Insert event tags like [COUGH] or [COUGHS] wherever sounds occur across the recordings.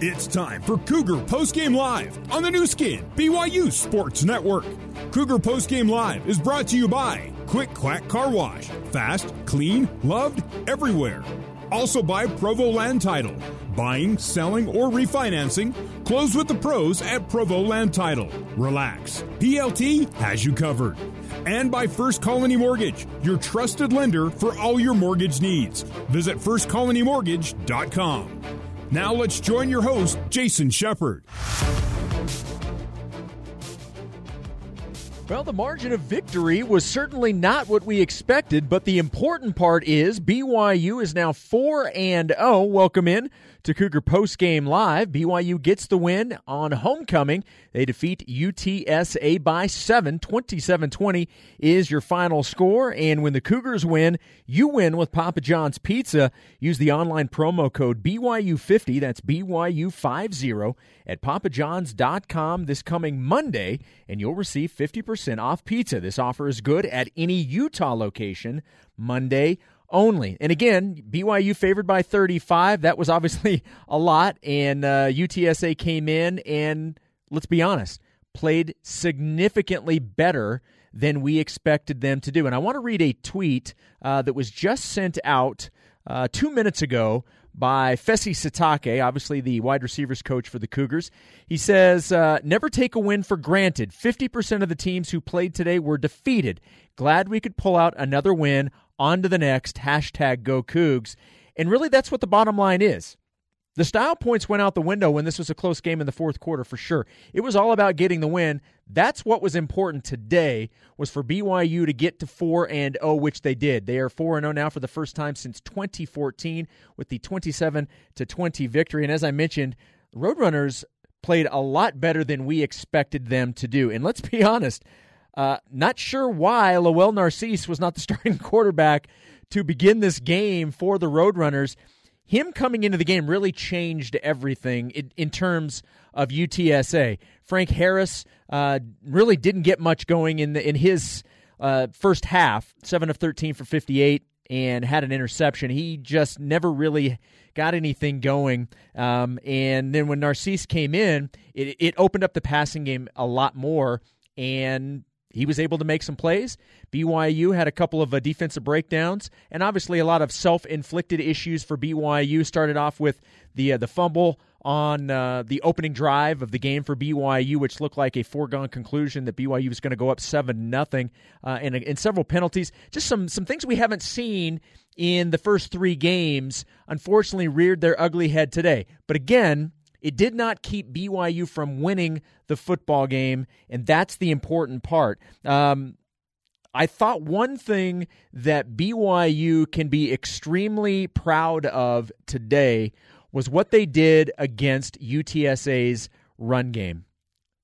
It's time for Cougar Postgame Live on the Nu Skin, BYU Sports Network. Cougar Postgame Live is brought to you by Quick Quack Car Wash. Fast, clean, loved everywhere. Also by Provo Land Title. Buying, selling, or refinancing, close with the pros at Provo Land Title. Relax. PLT has you covered. And by First Colony Mortgage, your trusted lender for all your mortgage needs. Visit firstcolonymortgage.com. Now let's join your host, Jason Shepard. Well, the margin of victory was certainly not what we expected, but the important part is BYU is now 4 and 0. Welcome in to Cougar Post Game Live. BYU gets the win on homecoming. They defeat UTSA by 7. 27 20 is your final score. And when the Cougars win, you win with Papa John's Pizza. Use the online promo code BYU50, that's BYU50, at papajohns.com this coming Monday, and you'll receive 50% off pizza. This offer is good at any Utah location Monday only. And again, BYU favored by 35. That was obviously [LAUGHS] a lot. And uh, UTSA came in and, let's be honest, played significantly better than we expected them to do. And I want to read a tweet uh, that was just sent out uh, two minutes ago by Fesi Sitake, obviously the wide receivers coach for the Cougars. He says, uh, Never take a win for granted. 50% of the teams who played today were defeated. Glad we could pull out another win on to the next, hashtag go Cougs. And really, that's what the bottom line is. The style points went out the window when this was a close game in the fourth quarter for sure. It was all about getting the win. That's what was important today was for BYU to get to 4 and 0 which they did. They are 4 and 0 now for the first time since 2014 with the 27 to 20 victory and as I mentioned, Roadrunners played a lot better than we expected them to do. And let's be honest, uh, not sure why Lowell Narcisse was not the [LAUGHS] starting quarterback to begin this game for the Roadrunners. Him coming into the game really changed everything in, in terms of UTSA. Frank Harris uh, really didn't get much going in the, in his uh, first half, seven of thirteen for fifty eight, and had an interception. He just never really got anything going. Um, and then when Narcisse came in, it, it opened up the passing game a lot more. And he was able to make some plays. BYU had a couple of uh, defensive breakdowns, and obviously a lot of self-inflicted issues for BYU. Started off with the uh, the fumble on uh, the opening drive of the game for BYU, which looked like a foregone conclusion that BYU was going to go up seven nothing, uh, and, and several penalties. Just some some things we haven't seen in the first three games. Unfortunately, reared their ugly head today. But again, it did not keep BYU from winning the football game, and that's the important part. Um, I thought one thing that BYU can be extremely proud of today was what they did against UTSA's run game.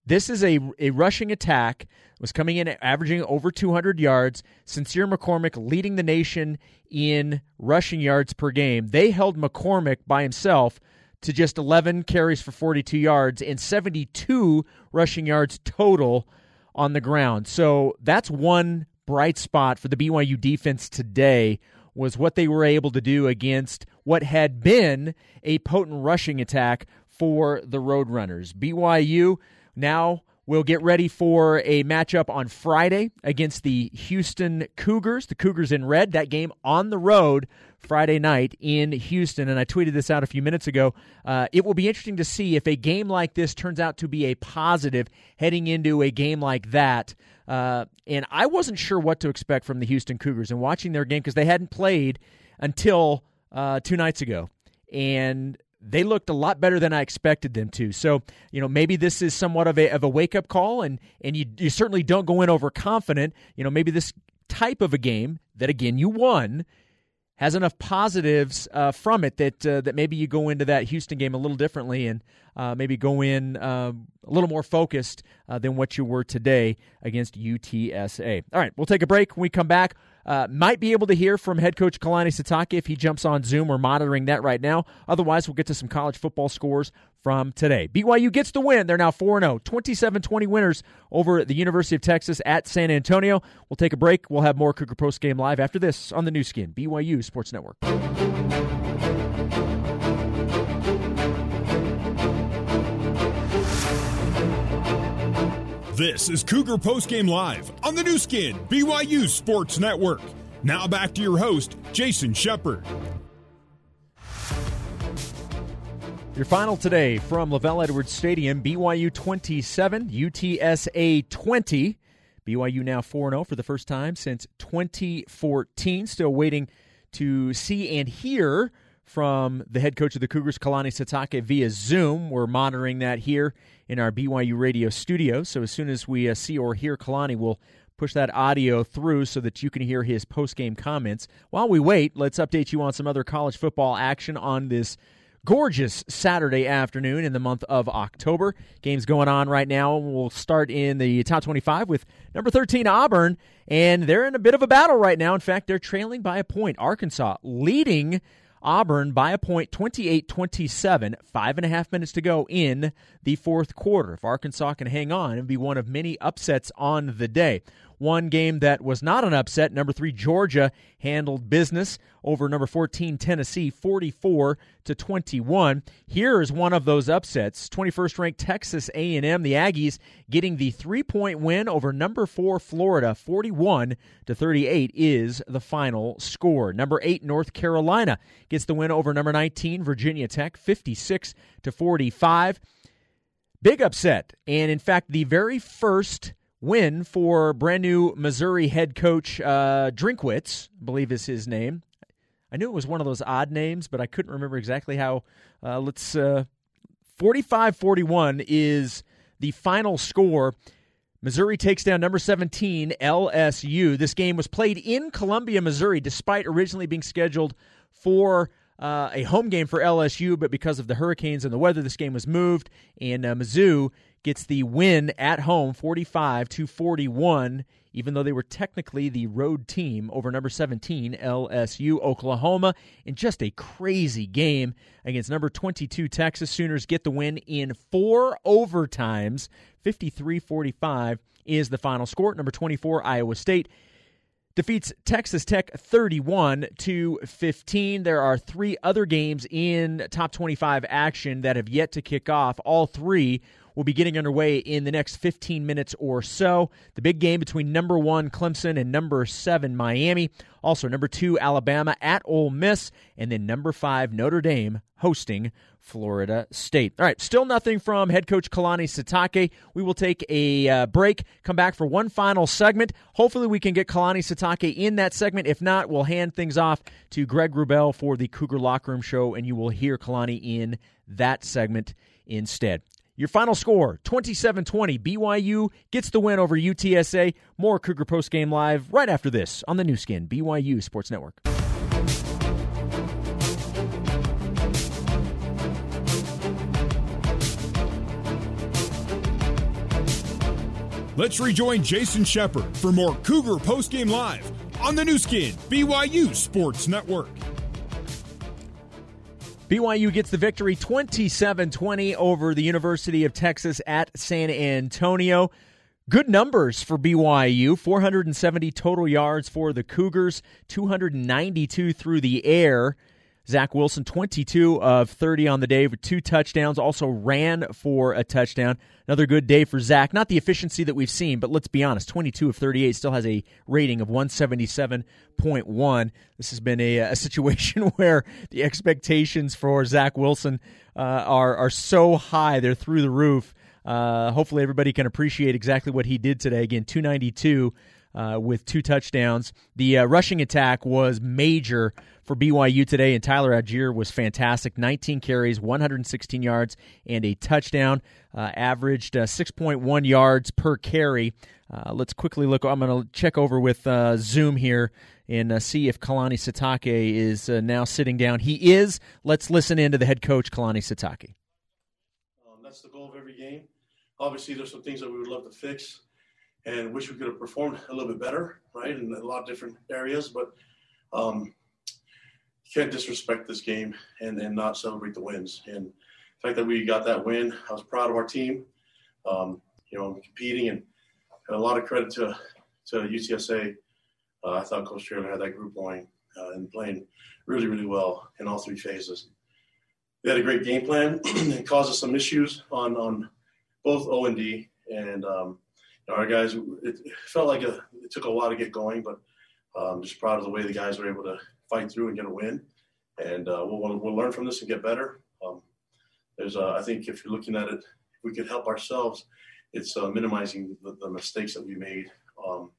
This is a, a rushing attack, was coming in averaging over 200 yards. Sincere McCormick leading the nation in rushing yards per game. They held McCormick by himself to just 11 carries for 42 yards and 72 rushing yards total on the ground. So that's one bright spot for the BYU defense today was what they were able to do against what had been a potent rushing attack for the Roadrunners. BYU now will get ready for a matchup on Friday against the Houston Cougars. The Cougars in red. That game on the road Friday night in Houston. And I tweeted this out a few minutes ago. Uh, it will be interesting to see if a game like this turns out to be a positive heading into a game like that. Uh, and I wasn't sure what to expect from the Houston Cougars and watching their game because they hadn't played until uh, two nights ago. And they looked a lot better than I expected them to. So, you know, maybe this is somewhat of a of a wake up call, and and you you certainly don't go in overconfident. You know, maybe this type of a game that again you won has enough positives uh, from it that uh, that maybe you go into that Houston game a little differently and uh, maybe go in um, a little more focused uh, than what you were today against UTSA. All right, we'll take a break. When we come back, uh, might be able to hear from head coach Kalani Sitake if he jumps on Zoom. We're monitoring that right now. Otherwise, we'll get to some college football scores from today. BYU gets the win. They're now 4 0, 27 20 winners over the University of Texas at San Antonio. We'll take a break. We'll have more Cougar Post Game Live after this on the Nu Skin, BYU Sports Network. This is Cougar Post Game Live on the Nu Skin, BYU Sports Network. Now back to your host, Jason Shepard. Your final today from LaVell Edwards Stadium BYU 27, UTSA 20. BYU now 4 0 for the first time since 2014. Still waiting to see and hear from the head coach of the Cougars, Kalani Sitake, via Zoom. We're monitoring that here in our BYU radio studio. So as soon as we uh, see or hear Kalani, we'll push that audio through so that you can hear his post-game comments. While we wait, let's update you on some other college football action on this gorgeous Saturday afternoon in the month of October. Games going on right now. We'll start in the top 25 with number 13 Auburn, and they're in a bit of a battle right now. In fact, they're trailing by a point. Arkansas leading Auburn by a point, 28 27. Five and a half minutes to go in the fourth quarter. If Arkansas can hang on, it'd be one of many upsets on the day. One game that was not an upset, number three Georgia handled business over number 14 Tennessee 44 to 21. Here is one of those upsets. 21st ranked Texas A&M, the Aggies getting the 3-point win over number 4 Florida 41 to 38 is the final score. Number 8 North Carolina gets the win over number 19 Virginia Tech 56 to 45. Big upset and in fact the very first win for brand new Missouri head coach uh, Drinkwitz, I believe is his name. I knew it was one of those odd names, but I couldn't remember exactly how. Uh, let's uh, 45-41 is the final score. Missouri takes down number 17 LSU. This game was played in Columbia, Missouri, despite originally being scheduled for uh, a home game for LSU, but because of the hurricanes and the weather, this game was moved. And uh, Mizzou gets the win at home 45 to 41 even though they were technically the road team over number 17 LSU Oklahoma in just a crazy game against number 22 Texas Sooners get the win in four overtimes 53-45 is the final score number 24 Iowa State defeats Texas Tech 31 to 15. There are three other games in top 25 action that have yet to kick off. All three will be getting underway in the next 15 minutes or so. The big game between number one Clemson and number seven Miami. Also, number two Alabama at Ole Miss, and then number five Notre Dame hosting Florida State. All right, still nothing from head coach Kalani Sitake. We will take a uh, break, come back for one final segment. Hopefully, we can get Kalani Sitake in that segment. If not, we'll hand things off to Greg Wrubell for the Cougar Locker Room Show, and you will hear Kalani in that segment instead. Your final score 27 20. BYU gets the win over UTSA. More Cougar Post Game Live right after this on the Nu Skin, BYU Sports Network. Let's rejoin Jason Shepard for more Cougar Post Game Live on the Nu Skin, BYU Sports Network. BYU gets the victory 27 20 over the University of Texas at San Antonio. Good numbers for BYU 470 total yards for the Cougars, 292 through the air. Zach Wilson, 22 of 30 on the day with two touchdowns, also ran for a touchdown. Another good day for Zach. Not the efficiency that we've seen, but let's be honest 22 of 38 still has a rating of 177.1. This has been a, a situation [LAUGHS] where the expectations for Zach Wilson uh, are, are so high, they're through the roof. Uh, hopefully, everybody can appreciate exactly what he did today. Again, 292 uh, with two touchdowns. The uh, rushing attack was major for BYU today, and Tyler Allgeier was fantastic. 19 carries, 116 yards, and a touchdown. Uh, averaged uh, 6.1 yards per carry. Uh, let's quickly look. I'm going to check over with Zoom here and see if Kalani Sitake is now sitting down. He is. Let's listen in to the head coach, Kalani Sitake. Um, that's the goal of every game. Obviously, there's some things that we would love to fix and wish we could have performed a little bit better, right, in a lot of different areas. But um, you can't disrespect this game and, and not celebrate the wins. And the fact that we got that win, I was proud of our team. Um, you know, competing and a lot of credit to to UTSA. Uh, I thought Coach Traylor had that group going uh, and playing really, really well in all three phases. They had a great game plan. [CLEARS THROAT] it caused us some issues on on both O and D, and um, our guys. It, felt like a, it took a while to get going, but I'm um, just proud of the way the guys were able to fight through and get a win. And uh, we'll, we'll learn from this and get better. Um, there's, uh, I think, if you're looking at it, if we could help ourselves, it's uh, minimizing the, the, mistakes that we made. Um,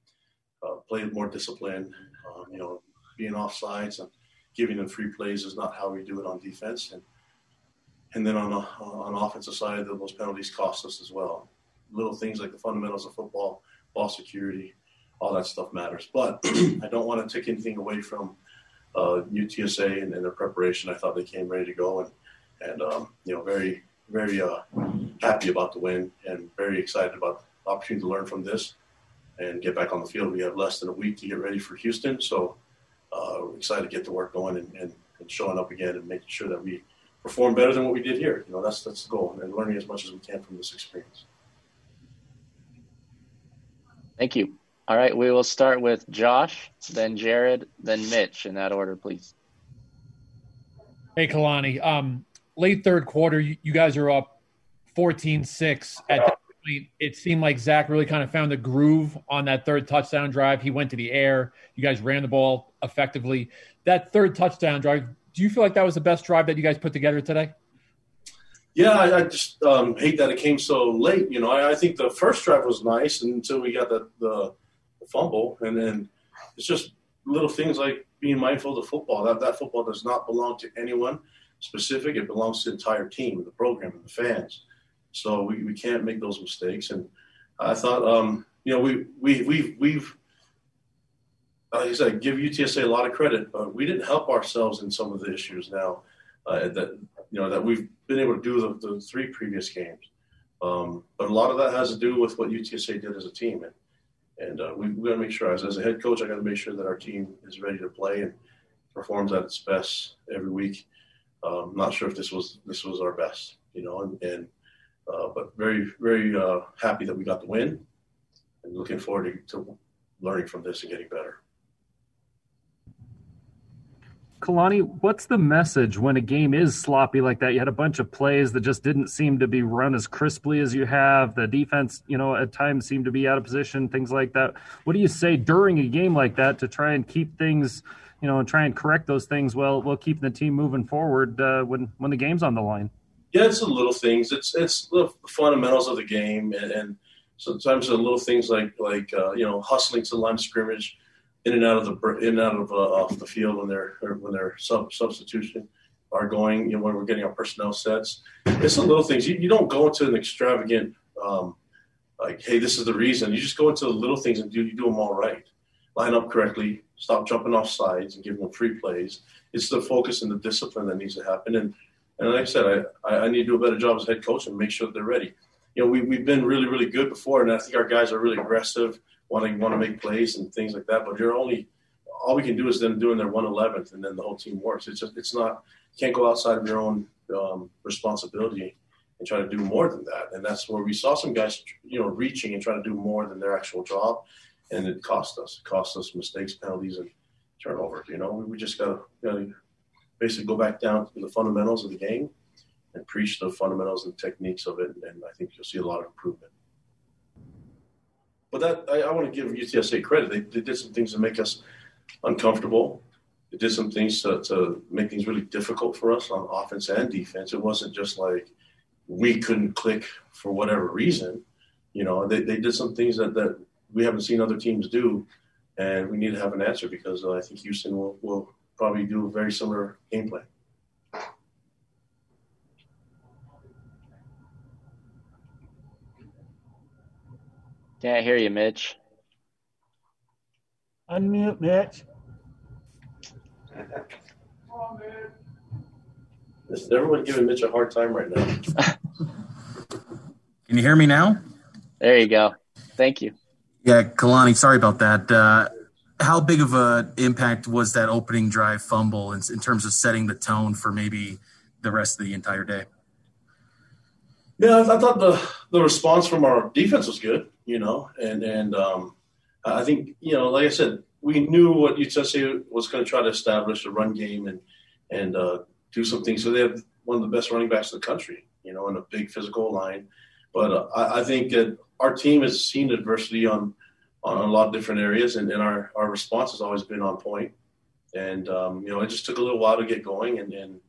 uh, play more discipline, um, you know, being off sides and giving them free plays is not how we do it on defense. And and then on the on offensive side, those penalties cost us as well. Little things like the fundamentals of football, ball security, all that stuff matters. But [CLEARS THROAT] I don't want to take anything away from uh, UTSA and, and, their preparation. I thought they came ready to go and and um, you know very very uh, happy about the win and very excited about the opportunity to learn from this and get back on the field. We have less than a week to get ready for Houston, so uh, we're excited to get the work going and, and, and, showing up again and making sure that we perform better than what we did here. You know, that's that's the goal, and learning as much as we can from this experience. Thank you. All right, we will start with Josh, then Jared, then Mitch in that order, please. Hey, Kalani. Um, late third quarter, you, you guys are up 14-6. At that point, it seemed like Zach really kind of found the groove on that third touchdown drive. He went to the air. You guys ran the ball effectively. That third touchdown drive, do you feel like that was the best drive that you guys put together today? Yeah, I, I just um, hate that it came so late. You know, I, I, think the first drive was nice until we got the, the, fumble, and then it's just little things like being mindful of the football. That that football does not belong to anyone specific. It belongs to the entire team, the program, and the fans. So we, we can't make those mistakes. And I thought, um, you know, we we we've we've like I said, give UTSA a lot of credit, but we didn't help ourselves in some of the issues now uh, that you know that we've been able to do the, the three previous games. Um, but a lot of that has to do with what UTSA did as a team, and and uh, we, we got to make sure as, as a head coach, I got to make sure that our team is ready to play and performs at its best every week. Um, not sure if this was this was our best, you know, and, and uh, but very very uh, happy that we got the win, and looking forward to, to learning from this and getting better. Kalani, what's the message when a game is sloppy like that? You had a bunch of plays that just didn't seem to be run as crisply as you have. The defense, you know, at times seemed to be out of position, things like that. What do you say during a game like that to try and keep things, you know, and try and correct those things while while keeping the team moving forward uh, when when the game's on the line? Yeah, it's the little things. It's it's the fundamentals of the game, and, and sometimes the little things like like uh, you know hustling to the line of scrimmage in and out of the in and out of uh, off the field when they're when they're sub, substitution are going. You know when we're getting our personnel sets, it's the little things. You, you don't go into an extravagant um, like, hey, this is the reason. You just go into the little things and do you do them all right. Line up correctly. Stop jumping off sides and giving them free plays. It's the focus and the discipline that needs to happen. And and like I said, I, I need to do a better job as head coach and make sure that they're ready. You know, we, we've been really, really good before, and I think our guys are really aggressive want to want to make plays and things like that. But you're only all we can do is then doing their one eleventh, and then the whole team works. It's just it's not can't go outside of your own um, responsibility and try to do more than that. And that's where we saw some guys, you know, reaching and trying to do more than their actual job, and it cost us. It cost us mistakes, penalties, and turnovers. You know, we, we just got to basically go back down to the fundamentals of the game and preach the fundamentals and techniques of it, and I think you'll see a lot of improvement. But that I, I want to give UTSA credit. They, they, did some things to make us uncomfortable. They did some things to, to make things really difficult for us on offense and defense. It wasn't just like we couldn't click for whatever reason. You know, they, they did some things that, that we haven't seen other teams do, and we need to have an answer because I think Houston will, will probably do a very similar game plan. Can't hear you, Mitch. Unmute, Mitch. Is everyone giving Mitch a hard time right now? [LAUGHS] Can you hear me now? There you go. Thank you. Yeah, Kalani, sorry about that. Uh, how big of an impact was that opening drive fumble in, in terms of setting the tone for maybe the rest of the entire day? Yeah, I, I, thought the the response from our defense was good, you know, and and um, I think you know, like I said, we knew what UTSA was going to try to establish a run game and and uh, do some things. So they have one of the best running backs in the country, you know, and a big physical line. But uh, I, I, think that our team has seen adversity on on a lot of different areas, and, and our our response has always been on point. And um, you know, it just took a little while to get going, and, and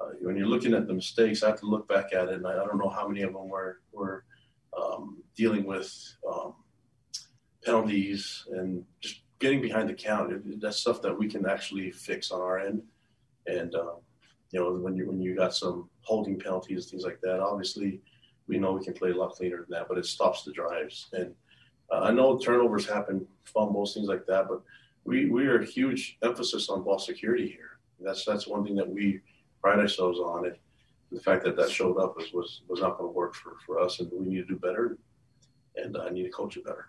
uh, when you're looking at the mistakes, I have to look back at it, and I, I don't know how many of them were were um, dealing with um, penalties and just getting behind the count. That's stuff that we can actually fix on our end. And um, you know, when you when you got some holding penalties, things like that, obviously we know we can play a lot cleaner than that. But it stops the drives, and uh, I know turnovers happen, fumbles, things like that. But we we are a huge emphasis on ball security here. That's that's one thing that we pride ourselves on it. The fact that that showed up was was, was not going to work for, for us, and we need to do better, and I need to coach it better.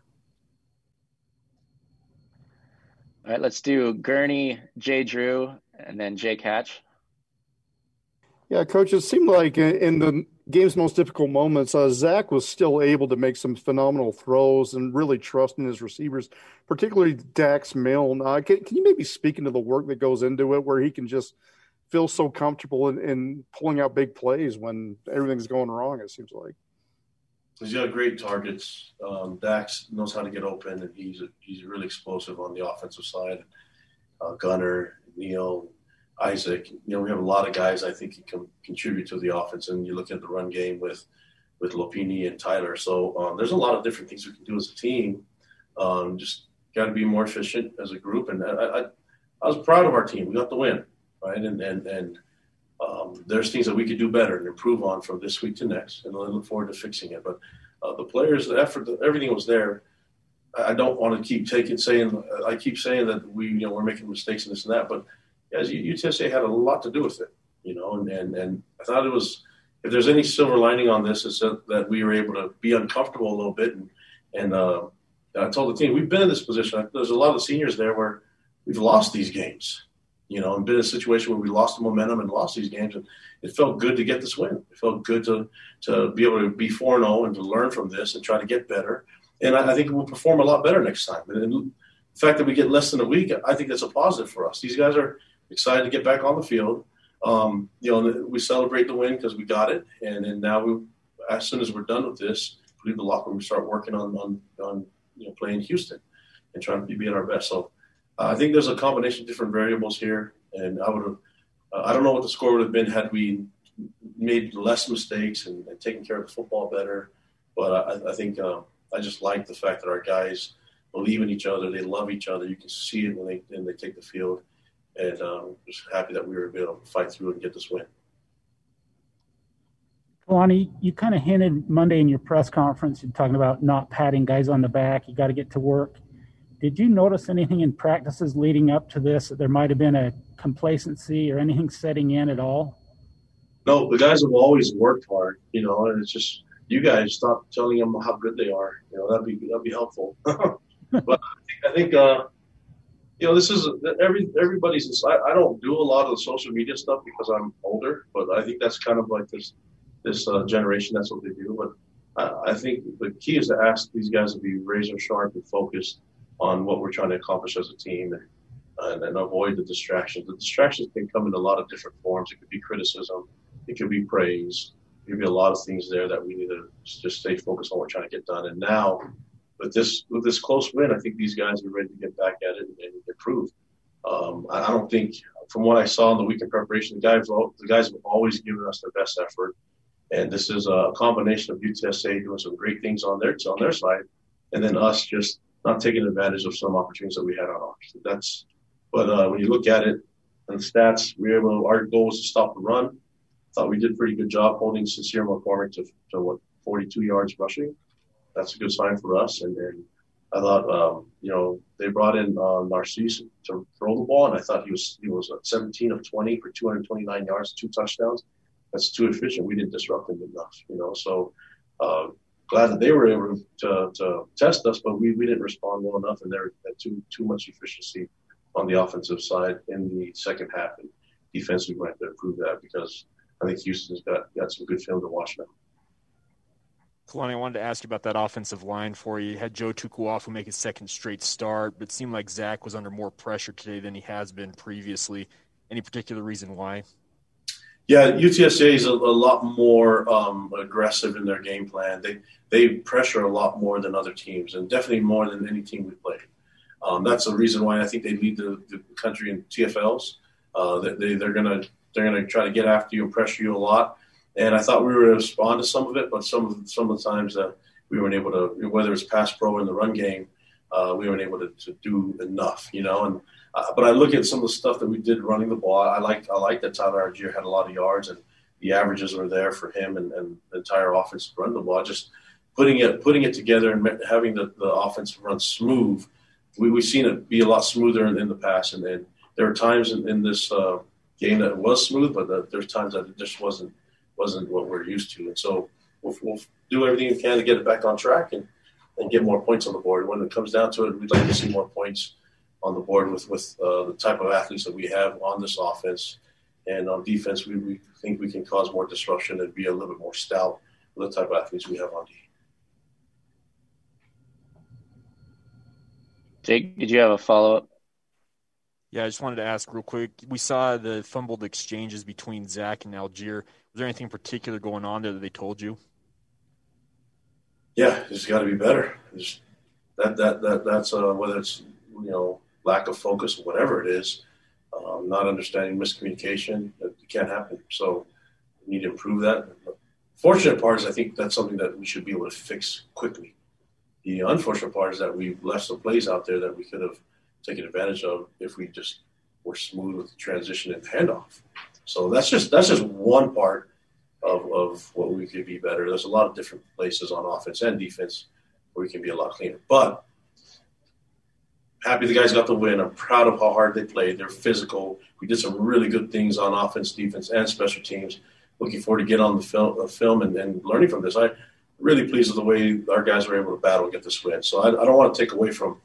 All right, let's do Gurney, Jay Drew, and then Jake Hatch. Yeah, coach, it seemed like in the game's most difficult moments, uh, Zach was still able to make some phenomenal throws and really trusting his receivers, particularly Dax Milne. Uh, can, can, you maybe speak into the work that goes into it where he can just feel so comfortable in, in pulling out big plays when everything's going wrong, it seems like? He's got great targets. Um, Dax knows how to get open, and he's he's really explosive on the offensive side. Uh, Gunner, Neil, Isaac. You know, we have a lot of guys I think can contribute to the offense. And you look at the run game with with Lopini and Tyler. So um, there's a lot of different things we can do as a team. Um, just got to be more efficient as a group. And I, I, I was proud of our team. We got the win, right? And and and um, there's things that we could do better and improve on from this week to next, and I look forward to fixing it. But uh, the players, the effort, everything was there. I don't want to keep taking saying I keep saying that we you know we're making mistakes and this and that, but as UTSA had a lot to do with it, you know, and and, and I thought it was if there's any silver lining on this is that, that we were able to be uncomfortable a little bit and and uh, I told the team we've been in this position. There's a lot of seniors there where we've lost these games you know, and been in a situation where we lost the momentum and lost these games. And it felt good to get this win. It felt good to to be able to be 4 0 and to learn from this and try to get better. And I, I think we'll perform a lot better next time. And, and the fact that we get less than a week, I think that's a positive for us. These guys are excited to get back on the field. Um, you know, we celebrate the win because we got it. And, and now we, as soon as we're done with this, leave the locker room, we start working on, on, on you know, playing Houston and trying to be at our best. So I think there's a combination of different variables here, and I would have. Uh, I don't know what the score would have been had we made less mistakes and, and taken care of the football better. But I, I think um, I just like the fact that our guys believe in each other. They love each other. You can see it when they when they take the field, and um, just happy that we were able to fight through and get this win. Kalani, you kind of hinted Monday in your press conference, you're talking about not patting guys on the back. You got to get to work. Did you notice anything in practices leading up to this that there might have been a complacency or anything setting in at all? No, the guys have always worked hard, you know, and it's just you guys stop telling them how good they are. You know, that'd be that'd be helpful. [LAUGHS] but I think, I think uh, you know, this is every everybody's. I, I, don't do a lot of the social media stuff because I'm older, but I think that's kind of like this this uh, generation. That's what they do. But I, I think the key is to ask these guys to be razor sharp and focused on what we're trying to accomplish as a team and, and, avoid the distractions. The distractions can come in a lot of different forms. It could be criticism, it could be praise, it could be a lot of things there that we need to just stay focused on what we're trying to get done. And now, with this with this close win, I think these guys are ready to get back at it and, and improve. Um, I, I don't think, from what I saw in the week of preparation, the guys the guys have always given us their best effort. And this is a combination of UTSA doing some great things on their on their side, and then us just not taking advantage of some opportunities that we had on ours. That's, but uh, when you look at it and the stats, we were able. Our goal was to stop the run. Thought we did a pretty good job holding Sincere McCormick to, to what 42 yards rushing. That's a good sign for us. And then I thought, um, you know, they brought in uh, Narcisse to throw the ball, and I thought he was he was 17 of 20 for 229 yards, two touchdowns. That's too efficient. We didn't disrupt him enough, you know. So uh, glad that they were able to, to test us, but we, we didn't respond well enough, and there had too too much efficiency on the offensive side in the second half. And defensively, we have to improve that because I think Houston's got got some good film to watch now. Kalani, I wanted to ask you about that offensive line for you. you had Joe Tukuafu make his second straight start, but it seemed like Zach was under more pressure today than he has been previously. Any particular reason why? Yeah, UTSA is a, a lot more um, aggressive in their game plan. They they pressure a lot more than other teams, and definitely more than any team we played. Um, that's the reason why I think they lead the, the country in TFLs. Uh, they, they're gonna they're gonna try to get after you and pressure you a lot. And I thought we were to respond to some of it, but some of some of the times that we weren't able to, whether it's pass pro or in the run game, uh, we weren't able to, to, do enough, you know. And uh, but I look at some of the stuff that we did running the ball. I like I like that Tyler Allgeier had a lot of yards and the averages were there for him and, and the entire offense to run the ball. Just putting it putting it together and having the, the offense run smooth. We, we've seen it be a lot smoother in, in the past, and, and there are times in, in this uh, game that it was smooth, but the, there's times that it just wasn't wasn't what we're used to. And so we'll, we'll do everything we can to get it back on track and, and get more points on the board. When it comes down to it, we'd like to see more points on the board with with uh, the type of athletes that we have on this offense. And on defense, we, we think we can cause more disruption and be a little bit more stout with the type of athletes we have on D. Jake, did you have a follow up? Yeah, I just wanted to ask real quick. We saw the fumbled exchanges between Zach and Allgeier. Was there anything particular going on there that they told you? Yeah, it's got to be better. It's, that that that that's uh, whether it's you know lack of focus, whatever it is, um, not understanding miscommunication, it can't happen. So we need to improve that. The fortunate part is I think that's something that we should be able to fix quickly. The unfortunate part is that we've left some plays out there that we could have taken advantage of if we just were smooth with the transition and handoff. So that's just that's just one part of, of what we could be better. There's a lot of different places on offense and defense where we can be a lot cleaner. But happy the guys got the win. I'm proud of how hard they played. They're physical. We did some really good things on offense, defense, and special teams. Looking forward to get on the film, uh, film and, and, learning from this. I really pleased with the way our guys were able to battle and get this win. So I, I don't want to take away from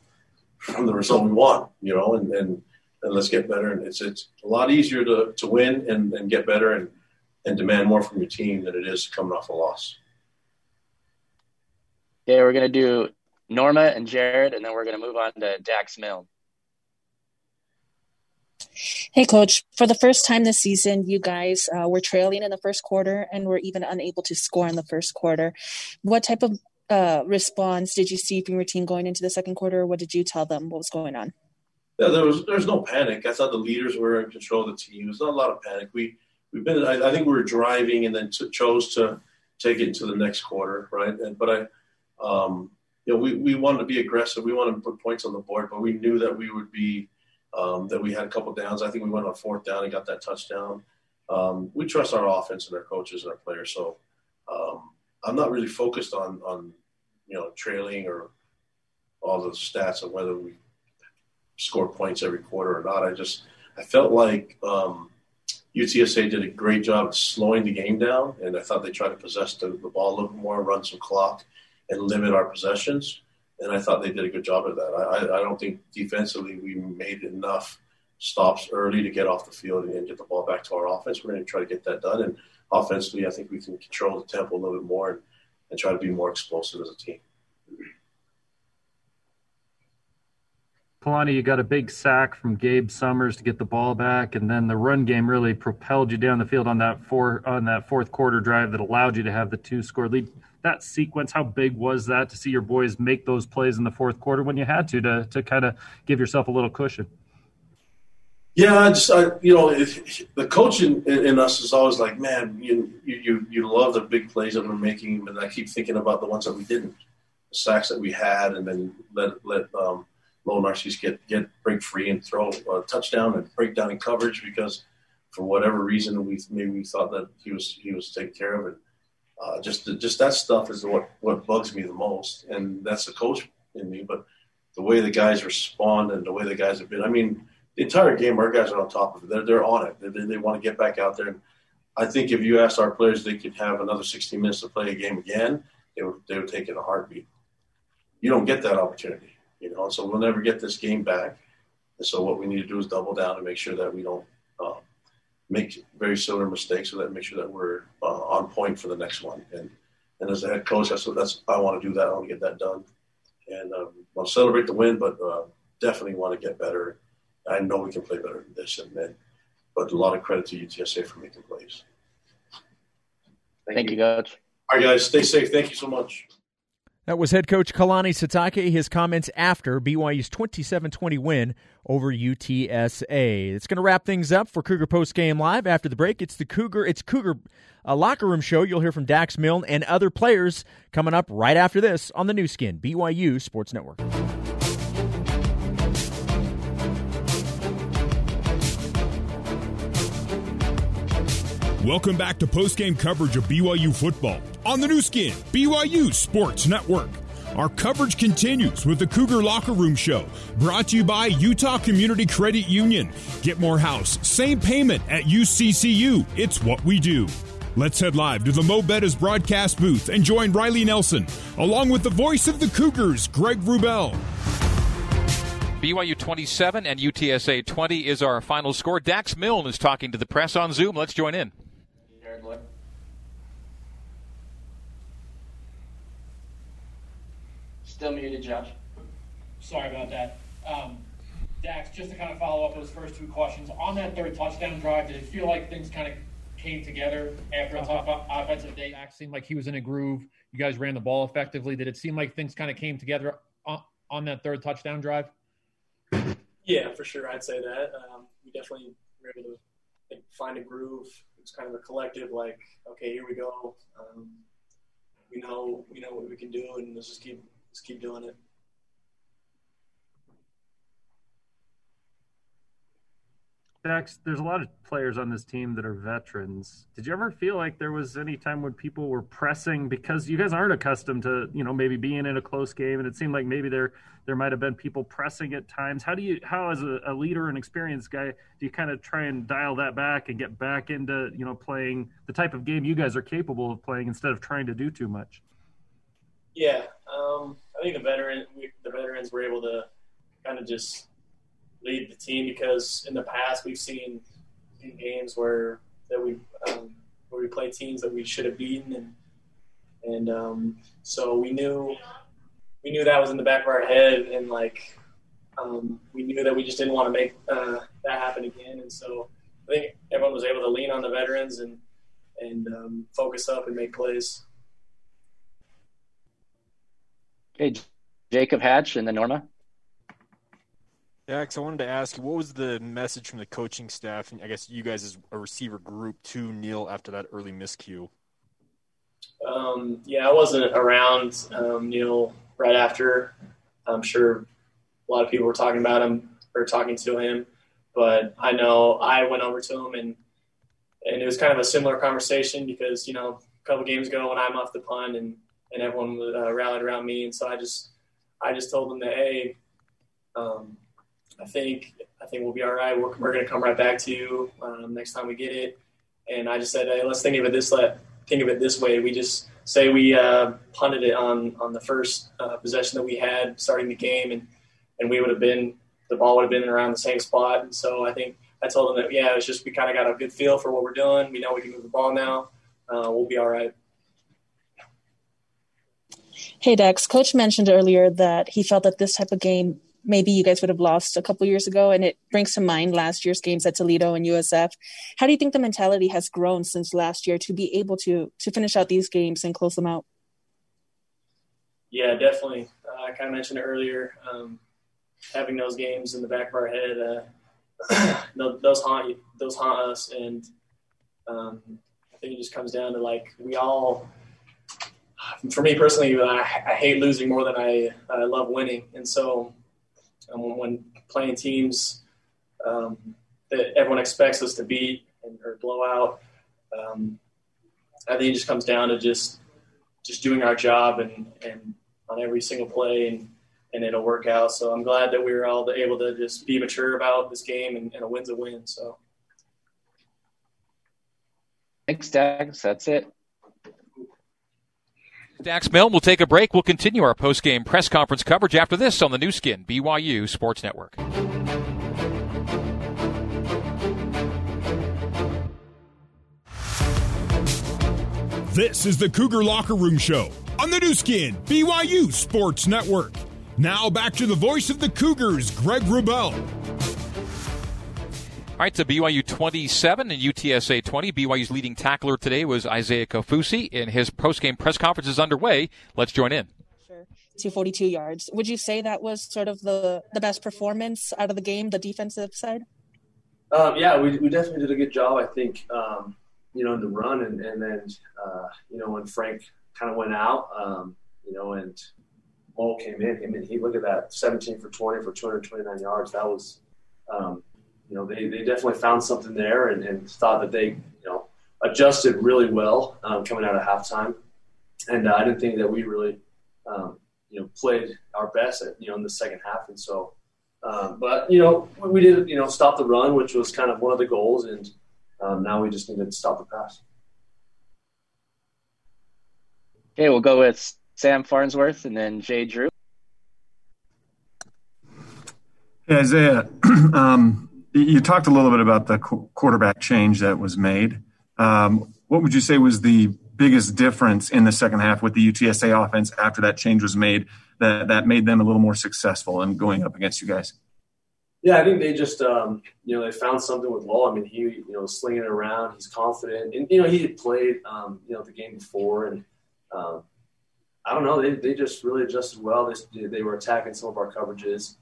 from the result we want, you know, and, and, and let's get better. And it's it's a lot easier to, to win and, and get better and, and demand more from your team than it is coming off a loss. Yeah, we're gonna do Norma and Jared, and then we're gonna move on to Dax Milne. Hey, coach. For the first time this season, you guys uh, were trailing in the first quarter and were even unable to score in the first quarter. What type of uh, response did you see from your team going into the second quarter? What did you tell them? What was going on? Yeah, there was there's no panic. I thought the leaders were in control of the team. There's not a lot of panic. We we've been. I, I think we were driving and then t- chose to take it into the next quarter, right? And but I, um, you know, we we wanted to be aggressive. We wanted to put points on the board, but we knew that we would be um, that we had a couple downs. I think we went on fourth down and got that touchdown. Um, we trust our offense and our coaches and our players, so um, I'm not really focused on on you know trailing or all the stats of whether we score points every quarter or not. I just I felt like um, UTSA did a great job of slowing the game down, and I thought they tried to possess the, the ball a little more, run some clock, and limit our possessions. And I thought they did a good job of that. I, I don't think defensively we made enough stops early to get off the field and get the ball back to our offense. We're going to try to get that done. And offensively, I think we can control the tempo a little bit more and, and try to be more explosive as a team. Kalani, you got a big sack from Gabe Summers to get the ball back, and then the run game really propelled you down the field on that four on that fourth quarter drive that allowed you to have the two score lead. That sequence, how big was that to see your boys make those plays in the fourth quarter when you had to to to kind of give yourself a little cushion? Yeah, I just I, you know if, the coach in, in, us is always like, man, you you you love the big plays that we're making, but I keep thinking about the ones that we didn't, the sacks that we had, and then let let um, Lo Narcisse get get break free and throw a touchdown and break down in coverage because for whatever reason we maybe we thought that he was he was taken care of and uh, just just that stuff is what what bugs me the most. And that's the coach in me but the way the guys respond and the way the guys have been I mean the entire game our guys are on top of it. They're they're on it. They, they want to get back out there. And I think if you asked our players they could have another 60 minutes to play a game again they would they would take it a heartbeat. You don't get that opportunity you know, so we'll never get this game back. And so what we need to do is double down and make sure that we don't uh, make very similar mistakes, so that make sure that we're uh, on point for the next one. And and as a head coach, that's what that's I want to do that. I want to get that done, and um, want to celebrate the win, but uh, definitely want to get better. I know we can play better than this, and, and but a lot of credit to UTSA for making plays. Thank, Thank you. you, Coach. All right, guys, stay safe. Thank you so much. That was head coach Kalani Sitake. His comments after BYU's 27 20 win over UTSA. It's going to wrap things up for Cougar Post Game Live. After the break, it's the Cougar, it's Cougar a locker room show. You'll hear from Dax Milne and other players coming up right after this on the Nu Skin, BYU Sports Network. Welcome back to post-game coverage of BYU football on the Nu Skin, BYU Sports Network. Our coverage continues with the Cougar Locker Room Show, brought to you by Utah Community Credit Union. Get more house, same payment at UCCU. It's what we do. Let's head live to the Mo' Bettahs broadcast booth and join Riley Nelson, along with the voice of the Cougars, Greg Wrubell. BYU 27 and UTSA 20 is our final score. Dax Milne is talking to the press on Zoom. Let's join in. Still muted, Josh. Sorry about that. Um, Dax, just to kind of follow up those first two questions on that third touchdown drive, did it feel like things kind of came together after a tough offensive day? Dax seemed like he was in a groove. You guys ran the ball effectively. Did it seem like things kind of came together on, on that third touchdown drive? Yeah, for sure. I'd say that. Um, we definitely were able to find a groove. It was kind of a collective, like, okay, here we go. Um, we know we know what we can do, and let's just keep let's keep doing it. Dax, there's a lot of players on this team that are veterans. Did you ever feel like there was any time when people were pressing because you guys aren't accustomed to, you know, maybe being in a close game, and it seemed like maybe there there might have been people pressing at times. How do you, how as a, a leader and experienced guy, do you kind of try and dial that back and get back into, you know, playing the type of game you guys are capable of playing instead of trying to do too much? Yeah, um, I think the veteran, the veterans were able to kind of just lead the team because in the past we've seen games where that we um, where we play teams that we should have beaten and and um, so we knew we knew that was in the back of our head and like um, we knew that we just didn't want to make uh, that happen again and so I think everyone was able to lean on the veterans and and um, focus up and make plays. Okay, Jacob Hatch and then Norma. Dax, I wanted to ask you, what was the message from the coaching staff, and I guess you guys as a receiver group to Neil after that early miscue? Um, yeah, I wasn't around um, Neil right after. I'm sure a lot of people were talking about him or talking to him, but I know I went over to him and and it was kind of a similar conversation because you know a couple games ago when I'm off the punt and and everyone uh, rallied around me, and so I just I just told them that hey. Um, I think I think we'll be all right. We're, we're going to come right back to you um, next time we get it. And I just said, hey, let's think of it this let think of it this way. We just say we uh, punted it on on the first uh, possession that we had starting the game, and and we would have been the ball would have been around the same spot. And so I think I told them that yeah, it's just we kind of got a good feel for what we're doing. We know we can move the ball now. Uh, we'll be all right. Hey Dex, Coach mentioned earlier that he felt that this type of game maybe you guys would have lost a couple years ago. And it brings to mind last year's games at Toledo and USF. How do you think the mentality has grown since last year to be able to to finish out these games and close them out? Yeah, definitely. Uh, I kind of mentioned it earlier. Um, having those games in the back of our head, uh, [COUGHS] those haunt you, those haunt us, and um, I think it just comes down to like we all. For me personally, I, I hate losing more than I, I love winning, and so um, when playing teams um, that everyone expects us to beat and, or blow out. Um, I think it just comes down to just just doing our job and, and on every single play and, and it'll work out. So I'm glad that we were all able to just be mature about this game and, and a win's a win. So thanks, Dax. That's it. Dax Milne will take a break. We'll continue our post-game press conference coverage after this on the Nu Skin, BYU Sports Network. This is the Cougar Locker Room Show on the Nu Skin, BYU Sports Network. Now back to the voice of the Cougars, Greg Wrubell. All right, so BYU 27 and UTSA 20. BYU's leading tackler today was Isaiah Kaufusi, and his postgame press conference is underway. Let's join in. Sure. 242 yards. Would you say that was sort of the, the best performance out of the game, the defensive side? Um, yeah, we, we definitely did a good job. I think, um, you know, in the run and, and then, uh, you know, when Frank kind of went out, um, you know, and Lowell came in, I mean, he look at that 17 for 20 for 229 yards. That was, um, you know, they, they definitely found something there and, and thought that they, you know, adjusted really well um, coming out of halftime. And uh, I didn't think that we really, um, you know, played our best at, you know, in the second half. And so, um, but, you know, we did, you know, stop the run, which was kind of one of the goals. And um, now we just need to stop the pass. Okay, we'll go with Sam Farnsworth and then Jay Drew. Hey, Isaiah, [CLEARS THROAT] um, you talked a little bit about the quarterback change that was made. Um, what would you say was the biggest difference in the second half with the UTSA offense after that change was made that, that made them a little more successful in going up against you guys? Yeah, I think they just, um, you know, they found something with Law. I mean, he, you know, slinging it around. He's confident, and you know, he had played, um, you know, the game before, and um, I don't know, they they just really adjusted well. They they were attacking some of our coverages,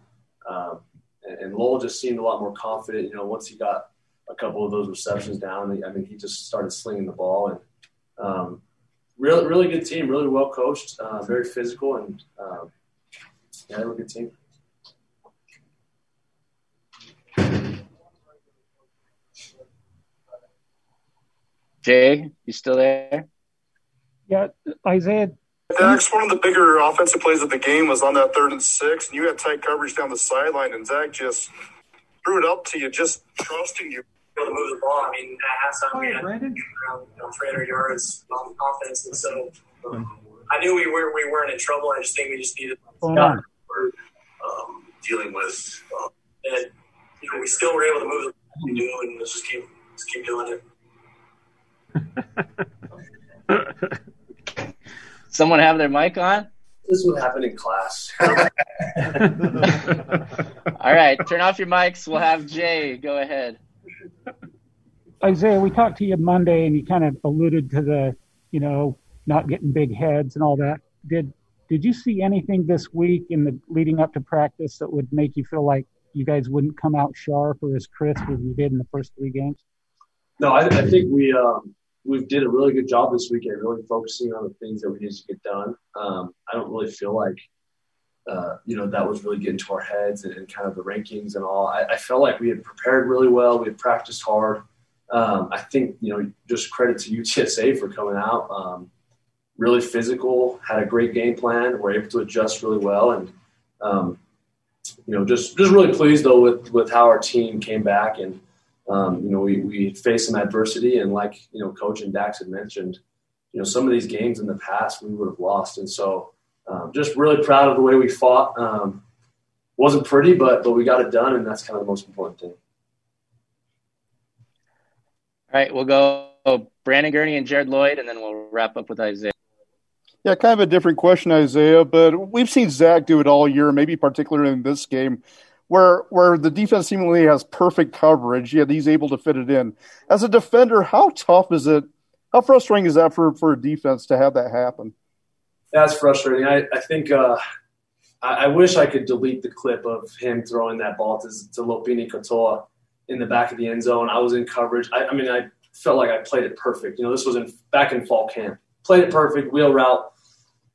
um, and, and Lowell just seemed a lot more confident. You know, once he got a couple of those receptions down, I mean, he just started slinging the ball, and um, really, really good team, really well coached, uh, very physical, and um, yeah, they were a good team. Jay, you still there? Yeah, Isaiah. Dax, one of the bigger offensive plays of the game was on that third and six, and you had tight coverage down the sideline, and Zach just threw it up to you, just trusting you. To move the ball. I mean, at halftime, we had around you know, 300 yards on offense, and so um, I knew we were we weren't in trouble. I just think we just needed Hold on. um, dealing with, um, and you know, we still were able to move the ball we do, and let's just keep just keep doing it. [LAUGHS] Someone have their mic on? This would happen in class. [LAUGHS] All right, turn off your mics. We'll have Jay. Go ahead. Isaiah, we talked to you Monday, and you kind of alluded to the, you know, not getting big heads and all that. Did did you see anything this week in the leading up to practice that would make you feel like you guys wouldn't come out sharp or as crisp as you did in the first three games? No, I, I think we um, we did a really good job this week at really focusing on the things that we needed to get done. Um, I don't really feel like uh, you know that was really getting to our heads and, and kind of the rankings and all. I, I, felt like we had prepared really well. We had practiced hard. Um, I think you know just credit to UTSA for coming out. Um, really physical, had a great game plan. We're able to adjust really well, and um, you know just just really pleased though with with how our team came back and um, you know, we, we faced some adversity, and like you know, Coach and Dax had mentioned, you know, some of these games in the past we would have lost, and so um, just really proud of the way we fought. Um, wasn't pretty, but but we got it done, and that's kind of the most important thing. All right, we'll go Brandon Gurney and Jared Lloyd, and then we'll wrap up with Isaiah. Yeah, kind of a different question, Isaiah, but we've seen Zach do it all year, maybe particularly in this game where where the defense seemingly has perfect coverage, yet he's able to fit it in. As a defender, how tough is it? How frustrating is that for, for a defense to have that happen? That's frustrating. I, I think uh, I, I, wish I could delete the clip of him throwing that ball to, to Lopini Katoa in the back of the end zone. I was in coverage. I, I mean, I felt like I played it perfect. You know, this was in back in fall camp. Played it perfect, wheel route.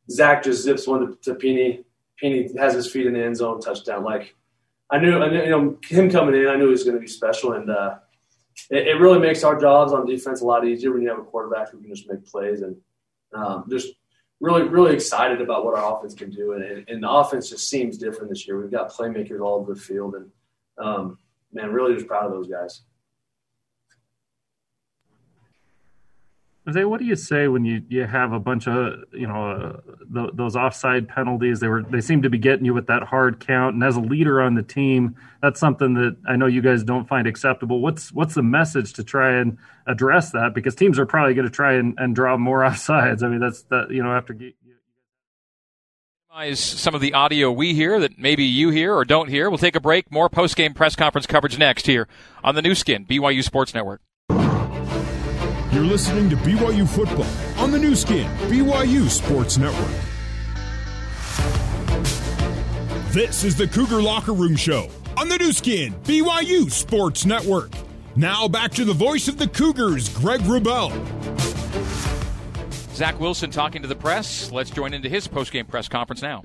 Zach just zips one to, to Pini. Pini has his feet in the end zone, touchdown. Like I knew, I knew, you know, him coming in, I knew he was going to be special, and uh, it, it, really makes our jobs on defense a lot easier when you have a quarterback who can just make plays, and um, just really, really excited about what our offense can do, and, and, the offense just seems different this year. We've got playmakers all over the field, and um, man, really just proud of those guys. Jose, what do you say when you, you have a bunch of you know uh, th- those offside penalties? They were they seem to be getting you with that hard count, and as a leader on the team, that's something that I know you guys don't find acceptable. What's what's the message to try and address that? Because teams are probably going to try and, and draw more [LAUGHS] offsides. I mean, that's that you know after. Some of the audio we hear that maybe you hear or don't hear. We'll take a break. More post game press conference coverage next here on the Nu Skin BYU Sports Network. You're listening to BYU Football on the Nu Skin, BYU Sports Network. This is the Cougar Locker Room Show on the Nu Skin, BYU Sports Network. Now back to the voice of the Cougars, Greg Wrubell. Zach Wilson talking to the press. Let's join into his post-game press conference now.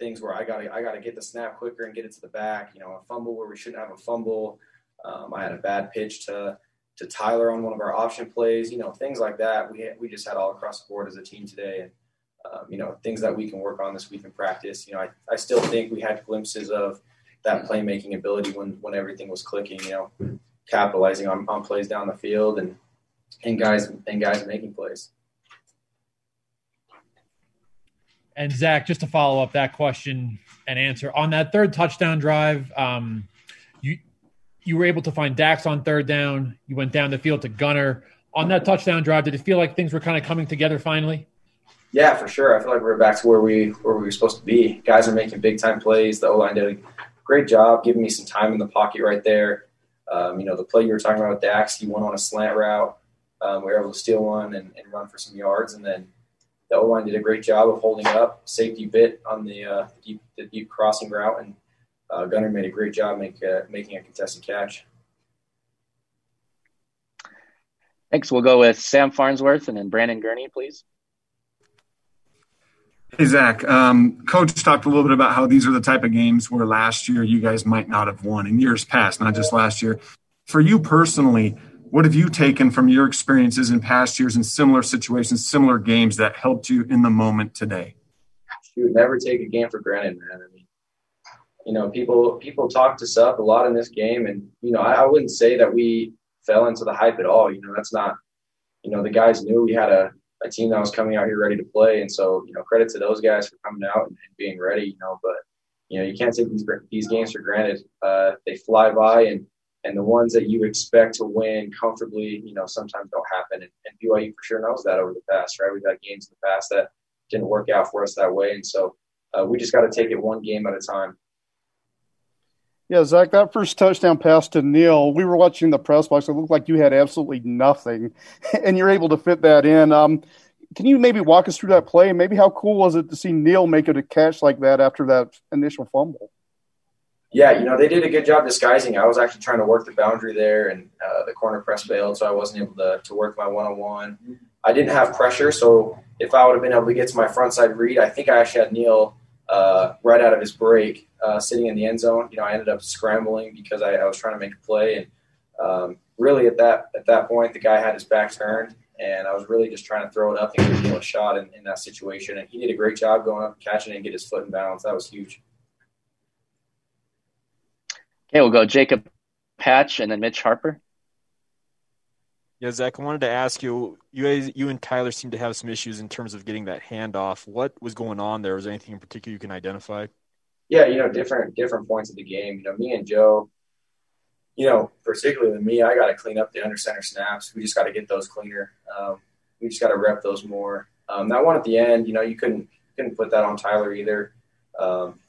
Things where I gotta I got to get the snap quicker and get it to the back. You know, a fumble where we shouldn't have a fumble um, I had a bad pitch to to Tyler on one of our option plays. You know, things like that. We we just had all across the board as a team today, and um, you know, things that we can work on this week in practice. You know, I, I still think we had glimpses of that playmaking ability when when everything was clicking. You know, capitalizing on, on plays down the field and and guys and guys making plays. And Zach, just to follow up that question and answer on that third touchdown drive, um, you were able to find Dax on third down. You went down the field to Gunner on that touchdown drive. Did it feel like things were kind of coming together finally? Yeah, for sure. I feel like we're back to where we where we were supposed to be. Guys are making big time plays. The O line did a great job giving me some time in the pocket right there. Um, you know, the play you were talking about with Dax, he went on a slant route. Um, we were able to steal one and, and, run for some yards, and then the O line did a great job of holding up. Safety bit on the, uh, deep, the deep crossing route, and uh, Gunner made a great job make, uh, making a contested catch. Thanks. We'll go with Sam Farnsworth and then Brandon Gurney, please. Hey, Zach. Um, Coach talked a little bit about how these are the type of games where last year you guys might not have won in years past, not just last year. For you personally, what have you taken from your experiences in past years in similar situations, similar games that helped you in the moment today? You would never take a game for granted, man. I mean, you know, people people talked us up a lot in this game, and you know, I, I wouldn't say that we fell into the hype at all. You know, that's not. You know, the guys knew we had a, a team that was coming out here ready to play, and so you know, credit to those guys for coming out and, and being ready. You know, but you know, you can't take these these games for granted. Uh, they fly by, and and the ones that you expect to win comfortably, you know, sometimes don't happen. And, and BYU for sure knows that over the past, right? We've had games in the past that didn't work out for us that way, and so uh, we just got to take it one game at a time. Yeah, Zach, that first touchdown pass to Neil, we were watching the press box. It looked like you had absolutely nothing, [LAUGHS] and you're able to fit that in. Um, can you maybe walk us through that play? Maybe how cool was it to see Neil make it a catch like that after that initial fumble? Yeah, you know, they did a good job disguising. I was actually trying to work the boundary there, and uh, the corner press failed, so I wasn't able to, to work my one on one. I didn't have pressure, so if I would have been able to get to my front side read, I think I actually had Neal uh, right out of his break, uh, sitting in the end zone. You know, I ended up scrambling because I, I was trying to make a play, and um, really at that at that point, the guy had his back turned, and I was really just trying to throw it up and him a shot in, in that situation. And he did a great job going up and catching it and get his foot in balance. That was huge. Okay, we'll go Jacob Patch and then Mitch Harper. Yeah, Zach, I wanted to ask you. You you and Tyler seem to have some issues in terms of getting that handoff. What was going on there? Was anything in particular you can identify? Yeah, you know, different different points of the game. You know, me and Joe. You know, particularly with me, I got to clean up the under center snaps. We just got to get those cleaner. Um, we just got to rep those more. Um, that one at the end, you know, you couldn't couldn't put that on Tyler either. Um,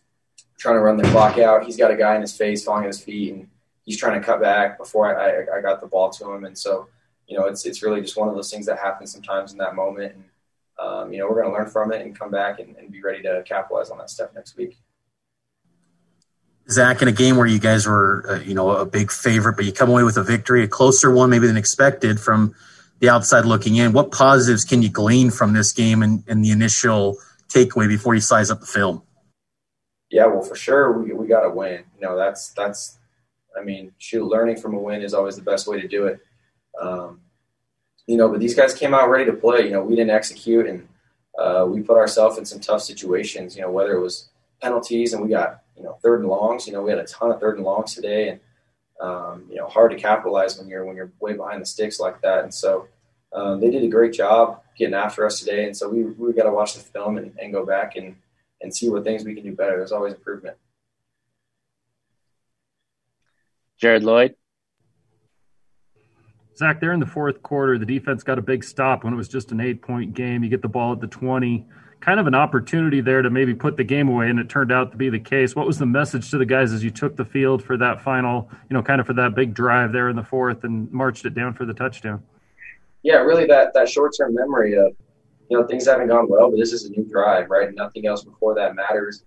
trying to run the clock out. He's got a guy in his face, falling at his feet, and he's trying to cut back before I, I, I got the ball to him. And so you know, it's it's really just one of those things that happens sometimes in that moment. And um, you know, we're going to learn from it and come back and, and, be ready to capitalize on that stuff next week. Zach, in a game where you guys were, uh, you know, a big favorite, but you come away with a victory, a closer one maybe than expected from the outside looking in. What positives can you glean from this game and, and the initial takeaway before you size up the film? Yeah, well, for sure, we we got to win. You know, that's that's. I mean, shoot, learning from a win is always the best way to do it. Um, you know, but these guys came out ready to play. You know, we didn't execute, and uh, we put ourselves in some tough situations. You know, whether it was penalties and we got you know third and longs. You know, we had a ton of third and longs today, and um, you know hard to capitalize when you're when you're way behind the sticks like that. And so um, they did a great job getting after us today. And so we we got to watch the film and, and go back and and see what things we can do better. There's always improvement. Jared Lloyd. Zach, there in the fourth quarter, the defense got a big stop when it was just an eight point game. You get the ball at the 20. Kind of an opportunity there to maybe put the game away, and it turned out to be the case. What was the message to the guys as you took the field for that final, you know, kind of for that big drive there in the fourth and marched it down for the touchdown? Yeah, really that, that short term memory of, you know, things haven't gone well, but this is a new drive, right? Nothing else before that matters.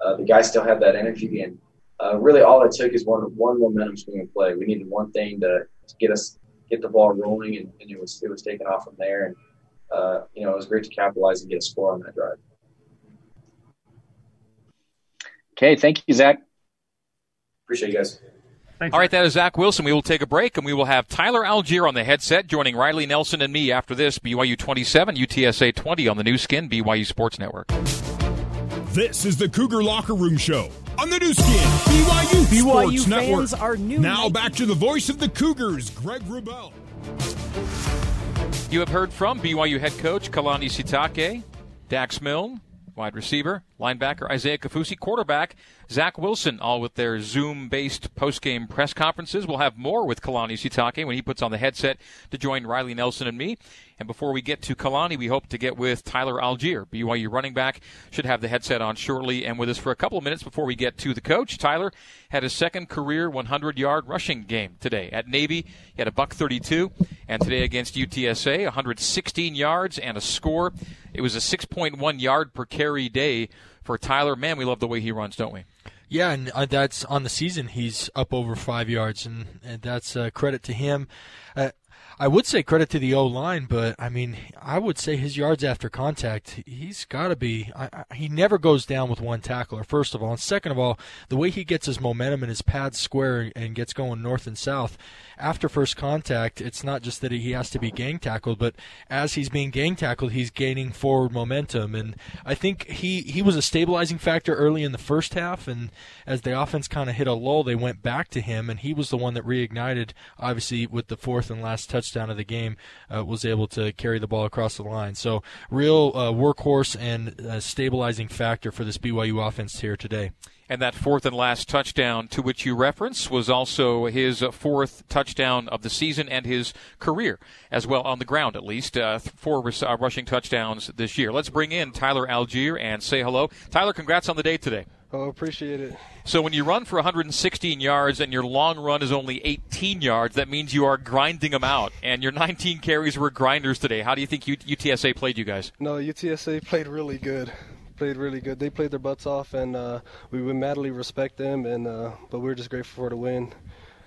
Uh, the guys still have that energy, and uh, really all it took is one one momentum swing in play. We needed one thing to, to get us get the ball rolling, and, and, it was it was taken off from there. And uh, you know, it was great to capitalize and get a score on that drive. Okay, thank you, Zach. Appreciate you guys. Thanks. All right, that is Zach Wilson. We will take a break, and we will have Tyler Allgeier on the headset, joining Riley Nelson and me after this. BYU 27, UTSA 20 on the Nu Skin, BYU Sports Network. This is the Cougar Locker Room Show on the Nu Skin, BYU, BYU Sports fans Network. are new. Now back to the voice of the Cougars, Greg Wrubell. You have heard from BYU head coach Kalani Sitake, Dax Milne, wide receiver, linebacker Isaiah Kaufusi, quarterback Zach Wilson, all with their Zoom based post game press conferences. We'll have more with Kalani Sitake when he puts on the headset to join Riley Nelson and me. And before we get to Kalani, we hope to get with Tyler Allgeier, BYU running back. Should have the headset on shortly and with us for a couple of minutes before we get to the coach. Tyler had his second career 100 yard rushing game today. At Navy, he had a buck 32, and today against UTSA, 116 yards and a score. It was a 6.1 yard per carry day for Tyler. Man, we love the way he runs, don't we? Yeah, and uh, that's on the season. He's up over five yards, and, and that's uh, credit to him. Uh, I would say credit to the O line, but I mean, I would say his yards after contact, he's got to be. I, I, he never goes down with one tackler. First of all, and second of all, the way he gets his momentum and his pads square and gets going north and south after first contact, it's not just that he has to be gang tackled, but as he's being gang tackled, he's gaining forward momentum. And I think he, he was a stabilizing factor early in the first half. And as the offense kind of hit a lull, they went back to him, and he was the one that reignited, obviously, with the fourth and last touchdown of the game, uh, was able to carry the ball across the line. So, real uh, workhorse and uh, stabilizing factor for this BYU offense here today. And that fourth and last touchdown to which you reference was also his fourth touchdown of the season and his career as well on the ground, at least. Uh, four uh, rushing touchdowns this year. Let's bring in Tyler Allgeier and say hello. Tyler, congrats on the day today. Oh, appreciate it. So when you run for 116 yards and your long run is only 18 yards, that means you are grinding them out. And your 19 carries were grinders today. How do you think UTSA played you guys? No, UTSA played really good played really good. They played their butts off, and uh, we would madly respect them. And uh, but we're just grateful for the win.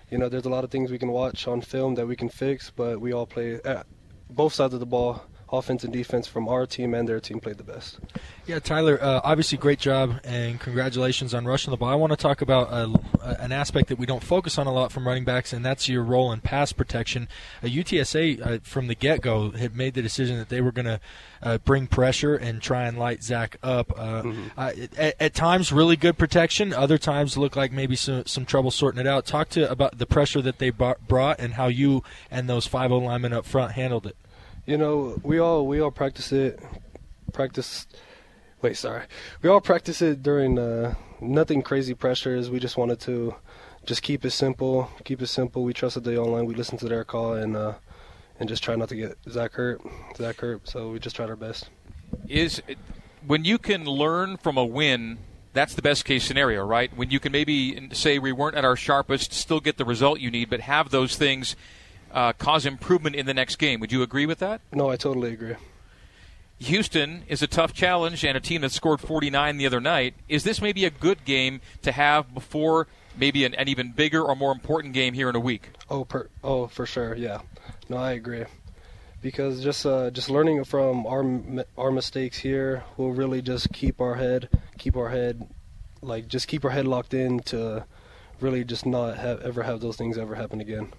You know, there's a lot of things we can watch on film that we can fix, but we all play both sides of the ball offense and defense from our team and their team played the best. Yeah, Tyler, uh, obviously great job and congratulations on rushing the ball. I want to talk about uh, an aspect that we don't focus on a lot from running backs, and that's your role in pass protection. Uh, UTSA, uh, from the get go, had made the decision that they were going to uh, bring pressure and try and light Zach up. Uh, mm-hmm. At, at, times, really good protection. Other times, look like maybe some, some trouble sorting it out. Talk to about the pressure that they brought and how you and those 5 linemen up front handled it you know, we all we all practice it. Practice. Wait, sorry. We all practice it during uh, nothing crazy pressures. We just wanted to just keep it simple. Keep it simple. We trusted the O line. We listened to their call and uh, and just try not to get Zach hurt. Zach hurt. So we just tried our best. Is when you can learn from a win that's the best case scenario, right? When you can maybe say we weren't at our sharpest, still get the result you need, but have those things uh, cause improvement in the next game. Would you agree with that? No, I totally agree. Houston is a tough challenge and a team that scored 49 the other night. Is this maybe a good game to have before maybe an, an even bigger or more important game here in a week? Oh, per, oh, for sure, yeah. No, I agree. Because just uh, just learning from our our mistakes here will really just keep our head keep our head like just keep our head locked in to really just not have ever have those things ever happen again.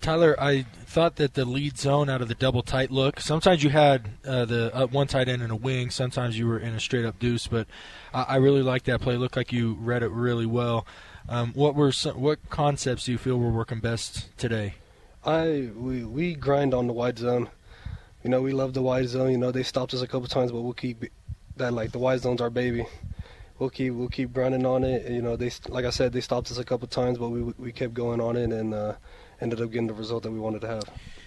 Tyler, I thought that the lead zone out of the double tight look. Sometimes you had uh, the uh, one tight end and a wing. Sometimes you were in a straight up deuce. But I, I really liked that play. It looked like you read it really well. Um, what were some, what concepts do you feel were working best today? I we we grind on the wide zone. You know, we love the wide zone. You know, they stopped us a couple times, but we'll keep that like the wide zone's our baby. We'll keep we'll keep grinding on it. You know, they like I said, they stopped us a couple times, but we we kept going on it and uh, ended up getting the result that we wanted to have.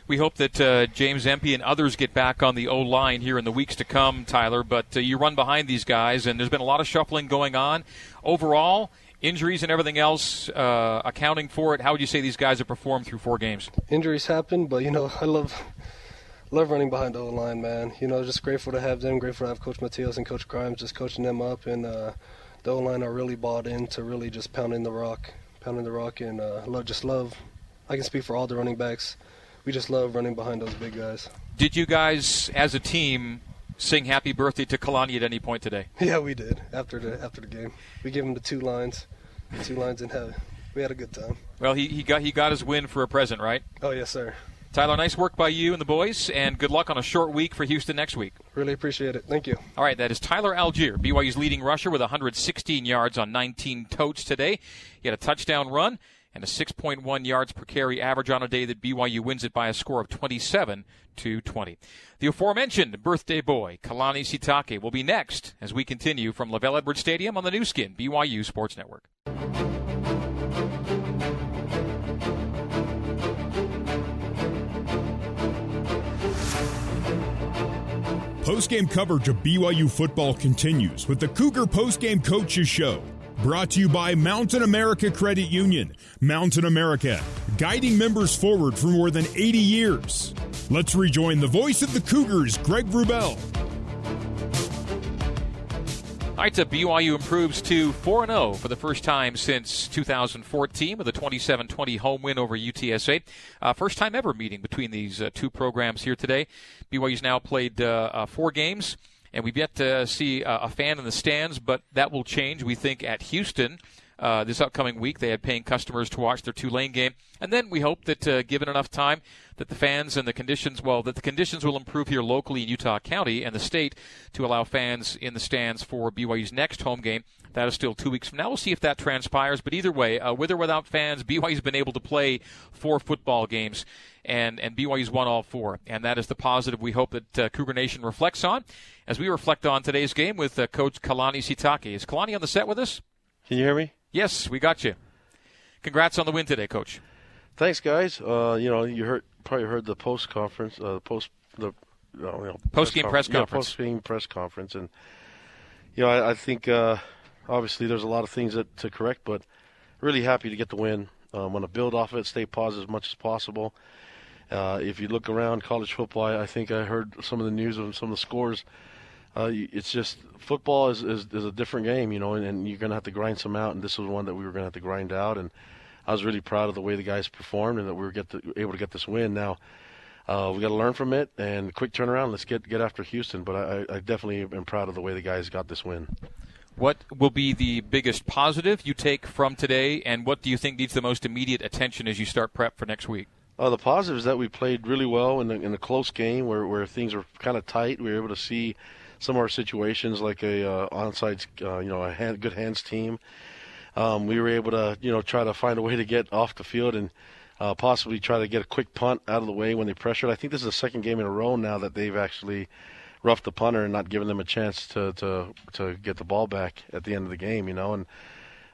We hope that uh, James Empey and others get back on the O line here in the weeks to come, Tyler. But uh, you run behind these guys, and there's been a lot of shuffling going on. Overall, injuries and everything else uh, accounting for it. How would you say these guys have performed through four games? Injuries happen, but you know I love love running behind the O line, man. You know, just grateful to have them. Grateful to have Coach Mateos and Coach Grimes just coaching them up, and uh, the O line are really bought in to really just pounding the rock, pounding the rock, and uh, love just love. I can speak for all the running backs. We just love running behind those big guys. Did you guys, as a team, sing "Happy Birthday" to Kalani at any point today? [LAUGHS] Yeah, we did after the after the game. We gave him the two lines, the two lines in heaven. We had a good time. Well, he, he got he got his win for a present, right? Oh yes, sir. Tyler, nice work by you and the boys, and good luck on a short week for Houston next week. Really appreciate it. Thank you. All right, that is Tyler Allgeier, BYU's leading rusher with 116 yards on 19 totes today. He had a touchdown run and a 6.1 yards per carry average on a day that BYU wins it by a score of 27 to 20. The aforementioned birthday boy, Kalani Sitake, will be next as we continue from LaVell Edwards Stadium on the Nu Skin, BYU Sports Network. Postgame coverage of BYU football continues with the Cougar Postgame Coaches Show. Brought to you by Mountain America Credit Union. Mountain America, guiding members forward for more than 80 years. Let's rejoin the voice of the Cougars, Greg Wrubell. All right, so BYU improves to 4 0 for the first time since 2014 with a 27 20 home win over UTSA. Uh, first time ever meeting between these uh, two programs here today. BYU's now played uh, uh four games, and we've yet to see uh, a fan in the stands, but that will change, we think, at Houston. Uh, this upcoming week. They had paying customers to watch their Tulane game, and then we hope that, uh, given enough time, that the fans and the conditions, well, that the conditions will improve here locally in Utah County and the state to allow fans in the stands for BYU's next home game. That is still two weeks from now. We'll see if that transpires. But either way, uh, with or without fans, [LAUGHS] BYU's been able to play four football games, and and BYU's won all four, and that is the positive we hope that uh, Cougar Nation reflects on as we reflect on today's game with uh, Coach Kalani Sitake. Is Kalani on the set with us? Can you hear me? Yes, we got you. Congrats on the win today, Coach. Thanks, guys. Uh, you know, you heard probably heard the post conference, uh, post the you know, post game press, conference, Yeah, post game press conference, and you know, I, I think uh, obviously there's a lot of things that, to correct, but really happy to get the win. Um, want to build off of it, stay positive as much as possible. Uh, if you look around college football, I, I think I heard some of the news of some of the scores uh, it's just football is, is, is a different game, you know, and, and you're going to have to grind some out. And this was one that we were going to have to grind out. And I was really proud of the way the guys performed and that we were get to, able to get this win. Now uh, we got to learn from it and quick turnaround. Let's get get after Houston. But I, I definitely am proud of the way the guys got this win. What will be the biggest positive you take from today, and what do you think needs the most immediate attention as you start prep for next week? Uh, the positive is that we played really well in, the, in a close game where, where things were kind of tight. We were able to see some of our situations, like a uh, onside, uh, you know, a hand, good hands team. Um, we were able to, you know, try to find a way to get off the field and uh, possibly try to get a quick punt out of the way when they pressured. I think this is the second game in a row now that they've actually roughed the punter and not given them a chance to to to get the ball back at the end of the game. You know, and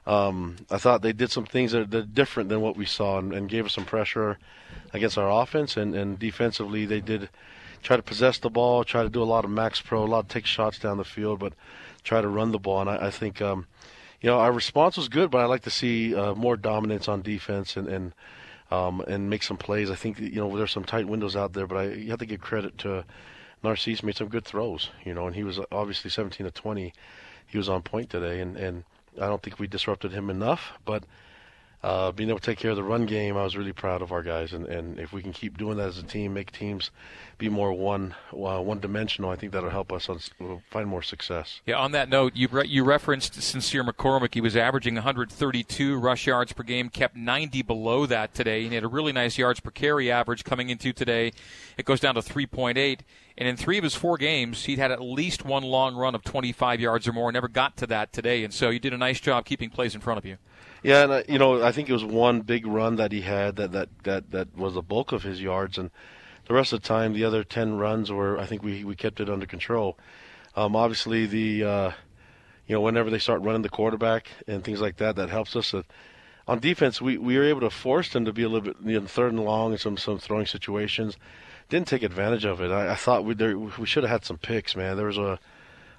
um, I thought they did some things that are, different than what we saw and, and, gave us some pressure against our offense and, and defensively they did try to possess the ball, try to do a lot of max pro, a lot of take shots down the field, but try to run the ball. And I, I think, um, you know, our response was good, but I'd like to see uh, more dominance on defense and and um, and make some plays. I think you know there's some tight windows out there, but I you have to give credit to Narcisse made some good throws. You know, and he was obviously 17 to 20. He was on point today, and and I don't think we disrupted him enough, but. Uh, being able to take care of the run game, I was really proud of our guys. And, and if we can keep doing that as a team, make teams be more one uh, one dimensional, I think that'll help us on, find more success. Yeah. On that note, you re- you referenced Sincere McCormick. He was averaging 132 rush yards per game, kept 90 below that today. He had a really nice yards per carry average coming into today. It goes down to 3.8. And in three of his four games, he'd had at least one long run of 25 yards or more. Never got to that today. And so you did a nice job keeping plays in front of you. Yeah, and uh, you know, I think it was one big run that he had that that that that was the bulk of his yards, and the rest of the time, the other ten runs were I think we we kept it under control. Um, obviously, the uh, you know whenever they start running the quarterback and things like that, that helps us. Uh, on defense, we, we were able to force them to be a little bit you know, third and long in some some throwing situations. Didn't take advantage of it. I, I thought we there, we should have had some picks, man. There was a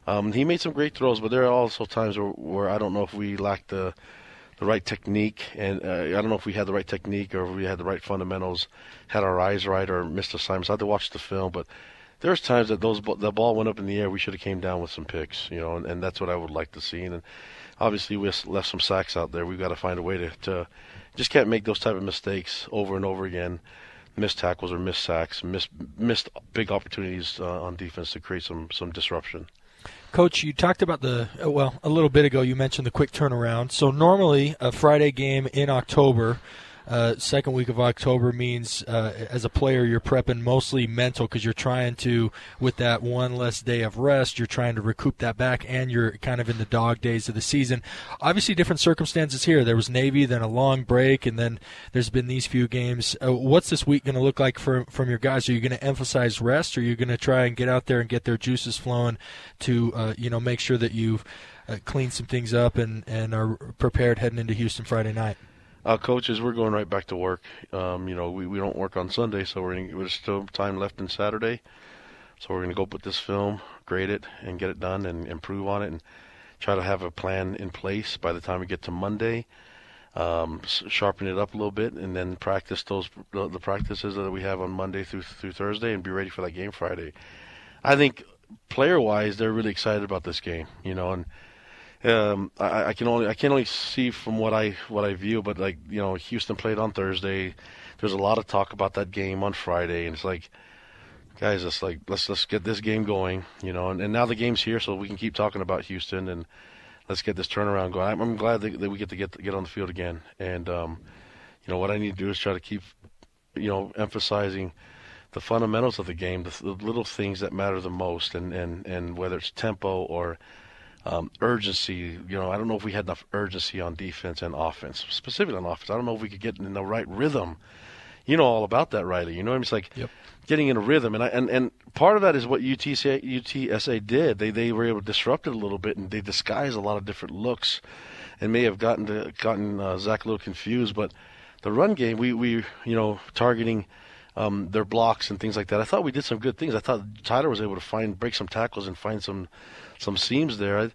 um, he made some great throws, but there are also times where, where I don't know if we lacked the the right technique, and uh, I don't know if we had the right technique or if we had the right fundamentals, had our eyes right, or missed assignments. I had to watch the film, but there's times that those the ball went up in the air. We should have came down with some picks, you know, and, and that's what I would like to see. And obviously, we left some sacks out there. We've got to find a way to, to just can't make those type of mistakes over and over again. Missed tackles or missed sacks, missed missed big opportunities uh, on defense to create some some disruption. Coach, you talked about the uh, well a little bit ago. You mentioned the quick turnaround. So normally a Friday game in October uh, second week of October means uh, as a player you're prepping mostly mental because you're trying to with that one less day of rest you're trying to recoup that back and you're kind of in the dog days of the season. Obviously, different circumstances here. There was Navy, then a long break, and then there's been these few games. Uh, what's this week going to look like for from your guys? Are you going to emphasize rest, or are you going to try and get out there and get their juices flowing to uh, you know make sure that you've uh, cleaned some things up and and are prepared heading into Houston Friday night? Uh, coaches, we're going right back to work. Um, you know, we, we don't work on Sunday, so we're gonna, there's still time left in Saturday. So we're going to go put this film, grade it, and get it done and improve on it and try to have a plan in place by the time we get to Monday. Um, sharpen it up a little bit and then practice those the, practices that we have on Monday through through Thursday and be ready for that game Friday. I think player wise, they're really excited about this game, you know, and um, I, I, can only I can only see from what I what I view, but like you know, Houston played on Thursday. There's a lot of talk about that game on Friday, and it's like, guys, it's like let's let's get this game going, you know. And, and now the game's here, so we can keep talking about Houston and let's get this turnaround going. I'm, I'm glad that, that, we get to get get on the field again, and um, you know what I need to do is try to keep, you know, emphasizing the fundamentals of the game, the, the little things that matter the most, and and and whether it's tempo or um, urgency. You know, I don't know if we had enough urgency on defense and offense, specifically on offense. I don't know if we could get in the right rhythm. You know all about that, Riley. You know, what I it's like yep. getting in a rhythm, and I, and and part of that is what UTSA, UTSA did. They they were able to disrupt it a little bit, and they disguised a lot of different looks, and may have gotten to, gotten uh, Zach a little confused. But the run game, we we you know targeting. Um, their blocks and things like that. I thought we did some good things. I thought Tyler was able to find break some tackles and find some some seams there.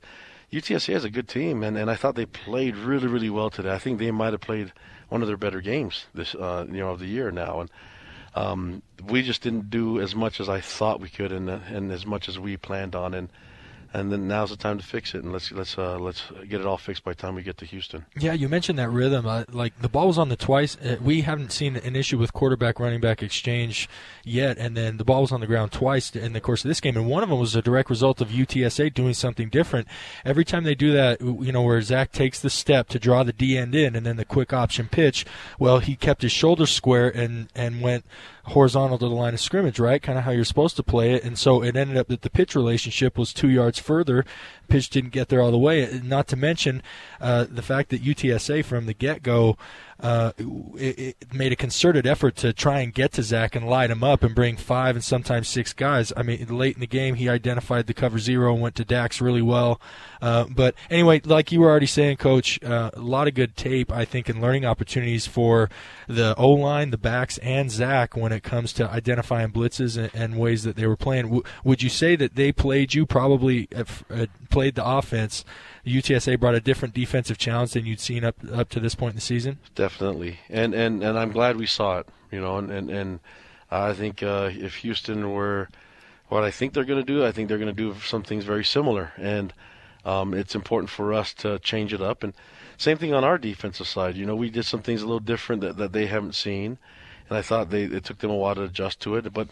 UTSA has a good team, and, and I thought they played really, really well today. I think they might have played one of their better games this uh, you know of the year now, and um, we just didn't do as much as I thought we could, and and as much as we planned on, and and then now's the time to fix it, and let's let's uh, let's get it all fixed by the time we get to Houston. Yeah, you mentioned that rhythm. Uh, like the ball was on the twice. Uh, we haven't seen an issue with quarterback running back exchange yet, and then the ball was on the ground twice in the course of this game, and one of them was a direct result of UTSA doing something different. Every time they do that, you know, where Zach takes the step to draw the D end in, and then the quick option pitch. Well, he kept his shoulders square and and went horizontal to the line of scrimmage, right? Kind of how you're supposed to play it. And so it ended up that the pitch relationship was two yards further. Pitch didn't get there all the way. Not to mention uh, the fact that UTSA from the get go uh, it, it, made a concerted effort to try and get to Zach and light him up and bring five and sometimes six guys. I mean, late in the game, he identified the cover zero and went to Dax really well. Uh, but anyway, like you were already saying, Coach, uh, a lot of good tape, I think, and learning opportunities for the O line, the backs, and Zach when it comes to identifying blitzes and, and ways that they were playing. W- would you say that they played you probably uh, uh, played the offense? UTSA brought a different defensive challenge than you'd seen up up to this point in the season. Definitely, and and and I'm glad we saw it. You know, and and, and I think uh, if Houston were what I think they're going to do, I think they're going to do some things very similar. And um, it's important for us to change it up. And same thing on our defensive side. You know, we did some things a little different that, that they haven't seen, and I thought they it took them a while to adjust to it. But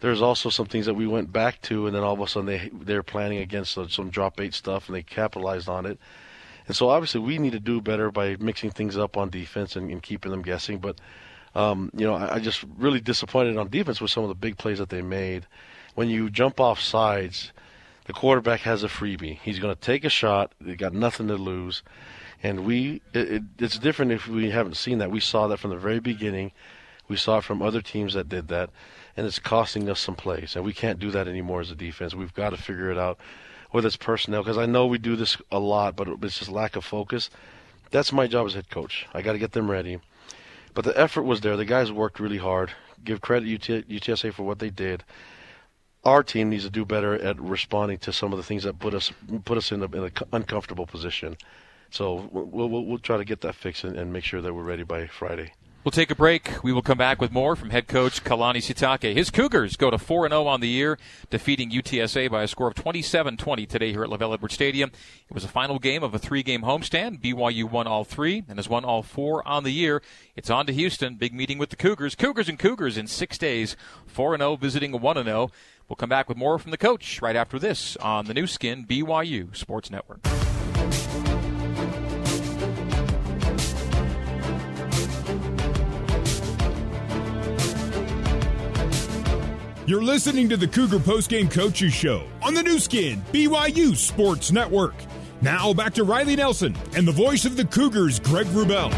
there's also some things that we went back to, and then all of a sudden they they're planning against some drop eight stuff, and they capitalized on it. And so obviously we need to do better by mixing things up on defense and, and keeping them guessing. But um, you know, I, I just really disappointed on defense with some of the big plays that they made. When you jump off sides, the quarterback has a freebie. He's going to take a shot. They got nothing to lose. And we, it, it, it's different if we haven't seen that. We saw that from the very beginning. We saw it from other teams that did that, and it's costing us some plays. And we can't do that anymore as a defense. We've got to figure it out, whether it's personnel, because I know we do this a lot, but it's just lack of focus. That's my job as head coach. I got to get them ready. But the effort was there. The guys worked really hard. Give credit UT, UTSA for what they did. Our team needs to do better at responding to some of the things that put us put us in, a, in an uncomfortable position. So we'll, we'll, we'll try to get that fixed and, and make sure that we're ready by Friday. We'll take a break. We will come back with more from head coach Kalani Sitake. His Cougars go to 4 0 on the year, defeating UTSA by a score of 27 20 today here at LaVell Edwards Stadium. It was a final game of a three game homestand. BYU won all three and has won all four on the year. It's on to Houston. Big meeting with the Cougars. Cougars and Cougars in six days. 4 0, visiting 1 0. We'll come back with more from the coach right after this on the Nu Skin BYU Sports Network. You're listening to the Cougar Postgame Coaches Show on the Nu Skin, BYU Sports Network. Now back to Riley Nelson and the voice of the Cougars, Greg Wrubell.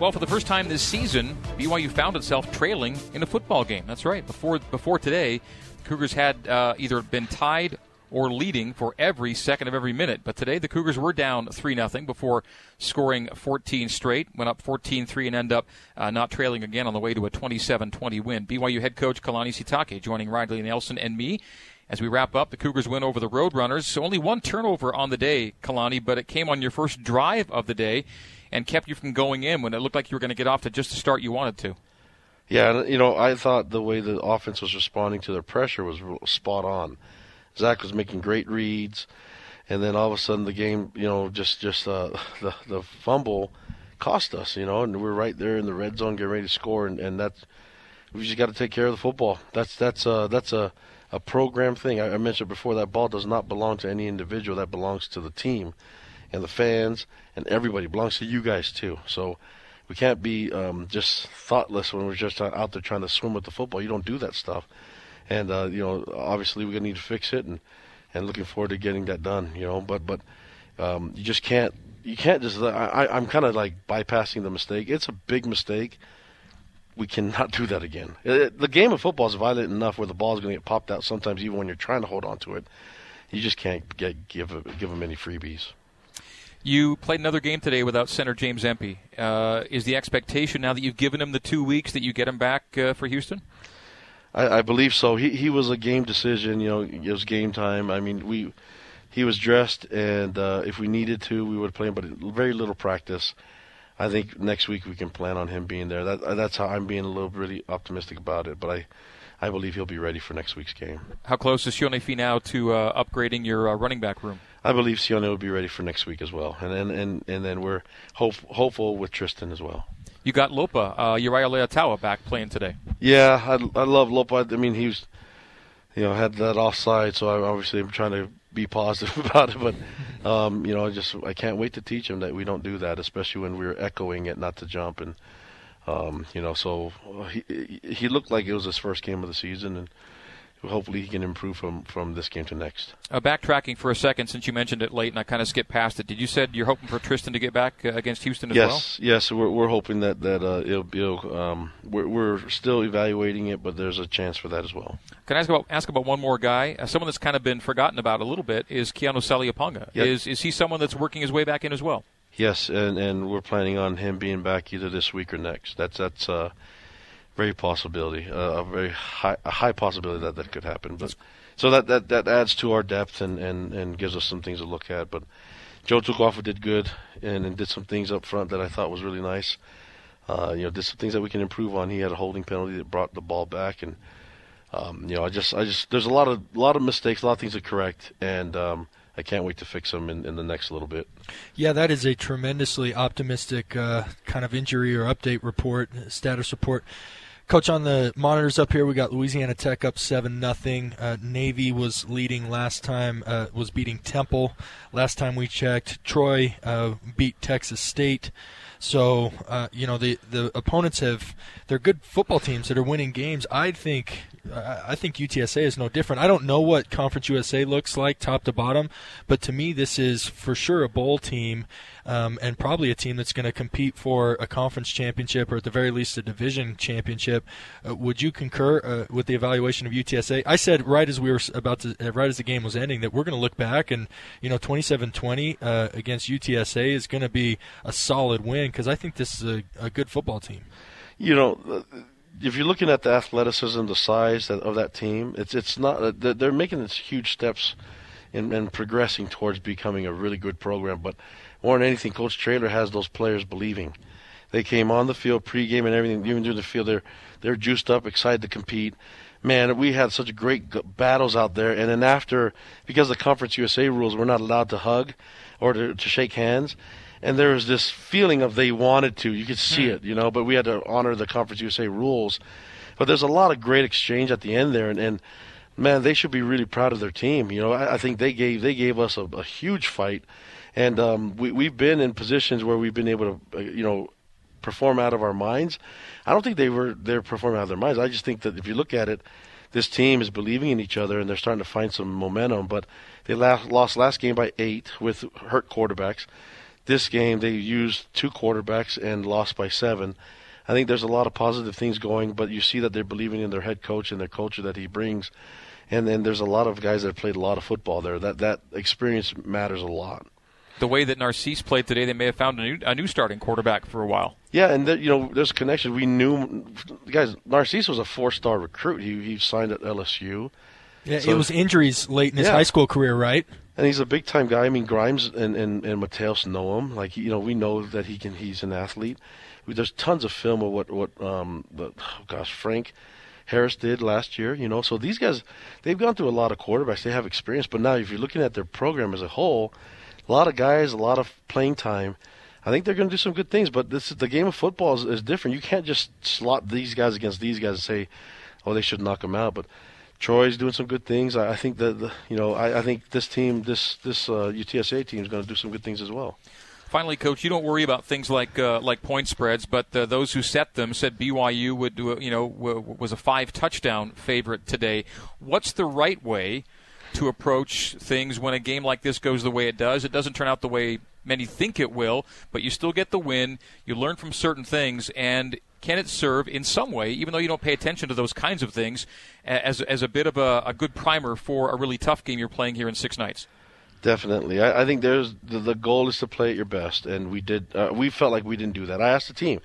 Well, for the first time this season, BYU found itself trailing in a football game. That's right. Before before today, Cougars had uh, either been tied or leading for every second of every minute. But today the Cougars were down 3 0 before scoring 14 straight, went up 14 3 and end up uh, not trailing again on the way to a 27 20 win. BYU head coach Kalani Sitake joining Riley Nelson and me. As we wrap up, the Cougars win over the Roadrunners. So only one turnover on the day, Kalani, but it came on your first drive of the day and kept you from going in when it looked like you were going to get off to just the start you wanted to. Yeah, you know, I thought the way the offense was responding to their pressure was spot on. Zach was making great reads, and then all of a sudden the game, you know, just just uh, [LAUGHS] the the fumble cost us, you know, and we're right there in the red zone getting ready to score, and, and that's we just got to take care of the football. That's that's uh that's a a program thing. I, I mentioned before that ball does not belong to any individual. That belongs to the team, and the fans, and everybody it belongs to you guys too. So we can't be um, just thoughtless when we're just out there trying to swim with the football. You don't do that stuff and uh, you know, obviously we're gonna need to fix it, and and looking forward to getting that done. You know, but but um, you just can't you can't just. I, I'm kind of like bypassing the mistake. It's a big mistake. We cannot do that again. It, the game of football is violent enough where the ball is going to get popped out sometimes, even when you're trying to hold on to it. You just can't get give give them any freebies. You played another game today without center James Empey. Uh, is the expectation now that you've given him the two weeks that you get him back uh, for Houston? I, I believe so. He he was a game decision. You know, it was game time. I mean, we he was dressed, and uh, if we needed to, we would play him. But very little practice. I think next week we can plan on him being there. That that's how I'm being a little really optimistic about it. But I. I believe he'll be ready for next week's game. How close is Sione now to uh, upgrading your uh, running back room? I believe Sione will be ready for next week as well, and and and, and then we're hope, hopeful with Tristan as well you got Lopa, uh, Uriah Leiataua back playing today. Yeah, I, I love Lopa. I mean, he was, you know, had that offside, so I obviously am trying to be positive [LAUGHS] about it. But, um, you know, I just I can't wait to teach him that we don't do that, especially when we're echoing it not to jump. And, um, you know, so he he looked like it was his first game of the season, and hopefully he can improve from from this game to next. Uh, backtracking for a second, since you mentioned it late, and I kind of skipped past it. Did you said you're hoping for Tristan to get back uh, against Houston as yes, well? Yes, yes. We're we're hoping that that uh, it'll, it'll um, we're we're still evaluating it, but there's a chance for that as well. Can I ask about ask about one more guy? Uh, someone that's kind of been forgotten about a little bit is Keanu Saleapaga. Yep. Is is he someone that's working his way back in as well? Yes, and and we're planning on him being back either this week or next. That's that's. Uh, very possibility, uh, a very high, a high possibility that that could happen. But so that, that that adds to our depth and, and, and gives us some things to look at. But Joe Tukuafu did good and, and did some things up front that I thought was really nice. Uh, you know, did some things that we can improve on. He had a holding penalty that brought the ball back, and um, you know, I just I just there's a lot of a lot of mistakes, a lot of things to correct, and um, I can't wait to fix them in, in the next little bit. Yeah, that is a tremendously optimistic uh, kind of injury or update report, status report. Coach, on the monitors up here, we got Louisiana Tech up seven nothing. Uh, Navy was leading last time, uh, was beating Temple last time we checked. Troy uh, beat Texas State. So uh, you know the the opponents have they're good football teams that are winning games. I think I think UTSA is no different. I don't know what Conference USA looks like top to bottom, but to me this is for sure a bowl team um, and probably a team that's going to compete for a conference championship or at the very least a division championship. Uh, would you concur uh, with the evaluation of UTSA? I said right as we were about to, uh, right as the game was ending, that we're going to look back and you know 27-20 uh, against UTSA is going to be a solid win because I think this is a, a good football team. You know if you're looking at the athleticism, the size of that team, it's it's not they're making these huge steps in, in progressing towards becoming a really good program. But more than anything, Coach Traylor has those players believing. They came on the field pregame and everything, even during the field, they're they're juiced up, excited to compete. Man, we had such great battles out there, and then after, because the Conference USA rules, we're not allowed to hug or to, to shake hands and there was this feeling of they wanted to. You could see hmm. it, you know, but we had to honor the Conference USA rules. But there's a lot of great exchange at the end there, and, and man, they should be really proud of their team. You know, I, I think they gave they gave us a, a huge fight, and um, we we've been in positions where we've been able to, uh, you know, perform out of our minds. I don't think they were they're performing out of their minds. I just think that if you look at it, this team is believing in each other and they're starting to find some momentum. But they lost last game by eight with hurt quarterbacks. This game, they used two quarterbacks and lost by seven. I think there's a lot of positive things going, but you see that they're believing in their head coach and their culture that he brings. And then there's a lot of guys that have played a lot of football there. That that experience matters a lot. The way that Narcisse played today, they may have found a new, a new starting quarterback for a while. Yeah, and the, you know, there's a connection. We knew, guys. Narcisse was a four-star recruit. He he signed at LSU. Yeah, so, it was injuries late in his yeah. high school career, right? and he's a big time guy. I mean, Grimes and, and, and Mateos know him. Like you know, we know that he can. He's an athlete. There's tons of film of what what um the oh gosh Frank Harris did last year. You know, so these guys they've gone through a lot of quarterbacks. They have experience. But now, if you're looking at their program as a whole, a lot of guys, a lot of playing time. I think they're going to do some good things. But this is the game of football is, is different. You can't just slot these guys against these guys and say, oh, they should knock them out. But Troy's doing some good things. I, I think that the, you know I, I, think this team, this this uh, UTSA team, is going to do some good things as well. Finally, coach, you don't worry about things like uh, like point spreads, but uh, those who set them said BYU would do, you know was a five touchdown favorite today. What's the right way to approach things when a game like this goes the way it does? It doesn't turn out the way many think it will, but you still get the win. You learn from certain things, and can it serve in some way, even though you don't pay attention to those kinds of things, as, as a bit of a, a good primer for a really tough game you're playing here in six nights? Definitely, I, I think there's the, the, goal is to play at your best, and we did. Uh, we felt like we didn't do that. I asked the team;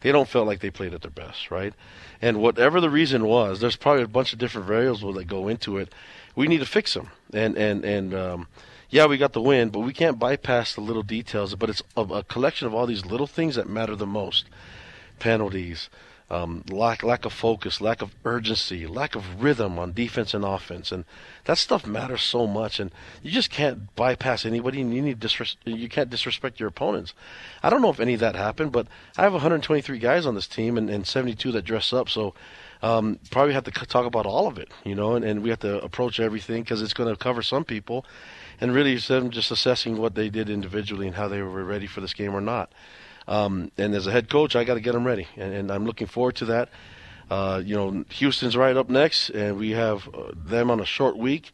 they don't feel like they played at their best, right? And whatever the reason was, there's probably a bunch of different variables that go into it. We need to fix them, and and and um, yeah, we got the win, but we can't bypass the little details. But it's a, a collection of all these little things that matter the most penalties, um, lack lack of focus, lack of urgency, lack of rhythm on defense and offense, and that stuff matters so much. And you just can't bypass anybody, and you need disres- you can't disrespect your opponents. I don't know if any of that happened, but I have 123 guys on this team and, and 72 that dress up, so. Um, probably have to talk about all of it, you know, and, and we have to approach everything because it's going to cover some people, and really them just assessing what they did individually and how they were ready for this game or not. Um, and as a head coach, I got to get them ready, and, and, I'm looking forward to that. Uh, you know, Houston's right up next, and we have uh, them on a short week.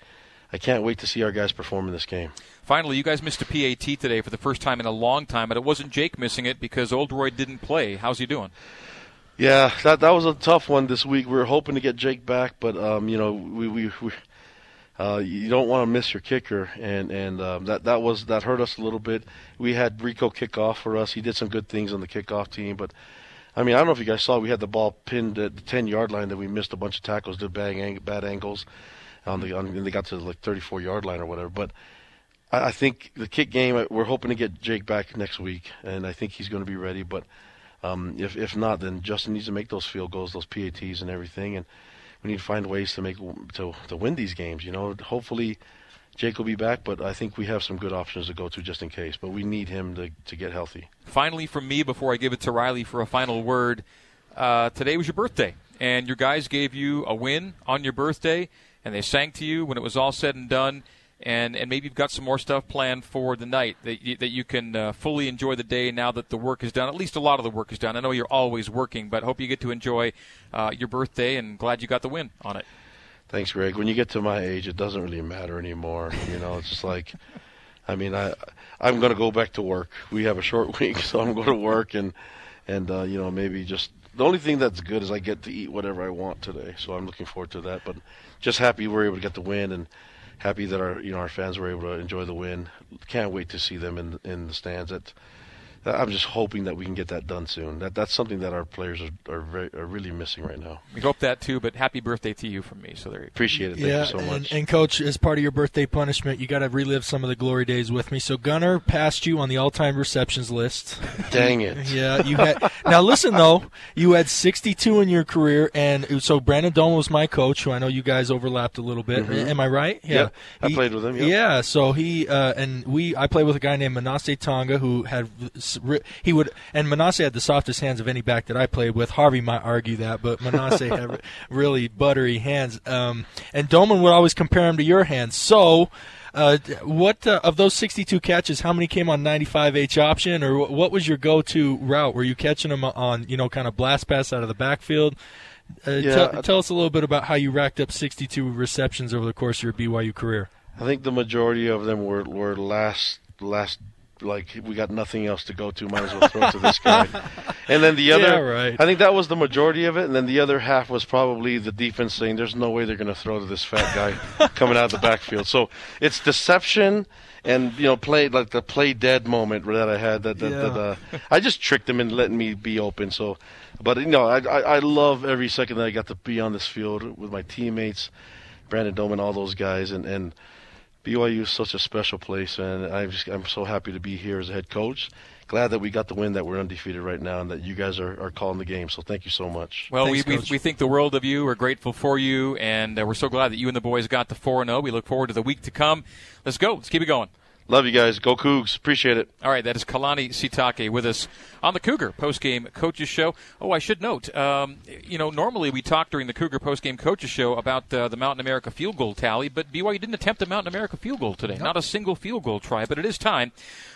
I can't wait to see our guys perform in this game. Finally, you guys missed a PAT today for the first time in a long time, but it wasn't Jake missing it because Oldroyd didn't play. How's he doing? Yeah, that that was a tough one this week. We were hoping to get Jake back, but um, you know, we we, we uh, you don't want to miss your kicker, and and um, that that was that hurt us a little bit. We had Rico kick off for us. He did some good things on the kickoff team, but I mean I don't know if you guys saw we had the ball pinned at the ten yard line that we missed a bunch of tackles, did bad bad angles, on the on, and they got to like thirty four yard line or whatever. But I, I think the kick game we're hoping to get Jake back next week, and I think he's going to be ready. But um, if if not, then Justin needs to make those field goals, those PATs, and everything, and we need to find ways to make to to win these games. You know, hopefully, Jake will be back, but I think we have some good options to go to just in case. But we need him to, to get healthy. Finally, from me, before I give it to Riley for a final word, uh, today was your birthday, and your guys gave you a win on your birthday, and they sang to you when it was all said and done. And, and maybe you've got some more stuff planned for the night that you, that you can uh, fully enjoy the day now that the work is done. At least a lot of the work is done. I know you're always working, but hope you get to enjoy uh, your birthday and glad you got the win on it. Thanks, Greg. When you get to my age, it doesn't really matter anymore. You know, it's just like, [LAUGHS] I mean, I I'm going to go back to work. We have a short [LAUGHS] week, so I'm going to work and and uh, you know maybe just the only thing that's good is I get to eat whatever I want today. So I'm looking forward to that. But just happy we're able to get the win and happy that our you know our fans were able to enjoy the win. Can't wait to see them in in the stands. At I'm just hoping that we can get that done soon. That that's something that our players are are, very, are really missing right now. We hope that too. But happy birthday to you from me. So there you go. Appreciate it. Thank yeah, you so much. And, and coach, as part of your birthday punishment, you got to relive some of the glory days with me. So Gunner passed you on the all-time receptions list. [LAUGHS] Dang it. [LAUGHS] yeah, you had. now listen though, you had 62 in your career, and so Brandon Doman was my coach, who I know you guys overlapped a little bit. Mhm. Am I right? Yeah, I played with him, yep. Yeah, so he uh, and we. I played with a guy named Manase Tonga, who had he would and Manase had the softest hands of any back that I played with. Harvey might argue that, but Manase had [LAUGHS] really buttery hands. Um, and Doman would always compare him to your hands. So, uh, what uh, of those 62 catches? How many came on 95H option, or what was your go-to route? Were you catching them on you know kind of blast pass out of the backfield? Uh, Yeah, tell, tell us a little bit about how you racked up 62 receptions over the course of your BYU career. I think the majority of them were were last last like we got nothing else to go to. Might as well throw it to this guy. [LAUGHS] And then the other, Yeah, right. I think that was the majority of it. And then the other half was probably the defense saying, "There's no way they're going to throw to this fat guy [LAUGHS] coming out of the backfield." So it's deception and you know play like the play dead moment that I had. That, that, that uh, I just tricked them into letting me be open. So, but you know I, I I love every second that I got to be on this field with my teammates, Brandon Doman, all those guys, and and. BYU is such a special place, and I'm just I'm so happy to be here as a head coach. Glad that we got the win, that we're undefeated right now, and that you guys are, are calling the game. So thank you so much. Well, we, we, we think the world of you. We're grateful for you, and uh, we're so glad that you and the boys got the 4 0. We look forward to the week to come. Let's go. Let's keep it going. Love you guys. Go Cougs. Appreciate it. All right, that is Kalani Sitake with us on the Cougar postgame coaches show. Oh, I should note, um, you know, normally we talk during the Cougar postgame coaches show about uh, the Mountain America field goal tally, but BYU didn't attempt a Mountain America field goal today. Not a single field goal try, but it is time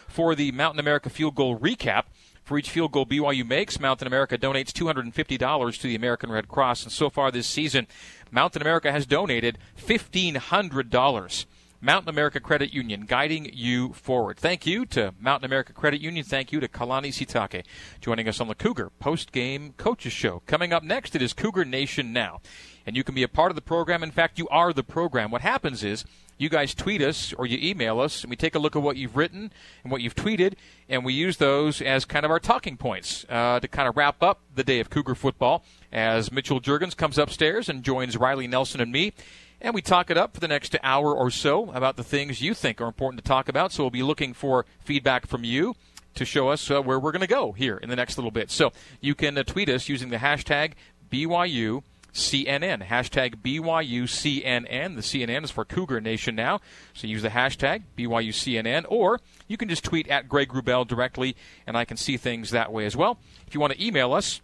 for the Mountain America field goal recap. For each field goal BYU makes, Mountain America donates $250 to the American Red Cross. And so far this season, Mountain America has donated $1,500. Mountain America Credit Union guiding you forward. Thank you to Mountain America Credit Union. Thank you to Kalani Sitake joining us on the Cougar post game coaches show. Coming up next, it is Cougar Nation Now. And you can be a part of the program. In fact, you are the program. What happens is you guys tweet us or you email us, and we take a look at what you've written and what you've tweeted, and we use those as kind of our talking points uh, to kind of wrap up the day of Cougar football as Mitchell Juergens comes upstairs and joins Riley Nelson and me. And we talk it up for the next hour or so about the things you think are important to talk about. So we'll be looking for feedback from you to show us uh, where we're going to go here in the next little bit. So you can uh, tweet us using the hashtag BYU. CNN, hashtag BYUCNN. The CNN is for Cougar Nation now. So use the hashtag BYUCNN, or you can just tweet at Greg Wrubell directly, and I can see things that way as well. If you want to email us,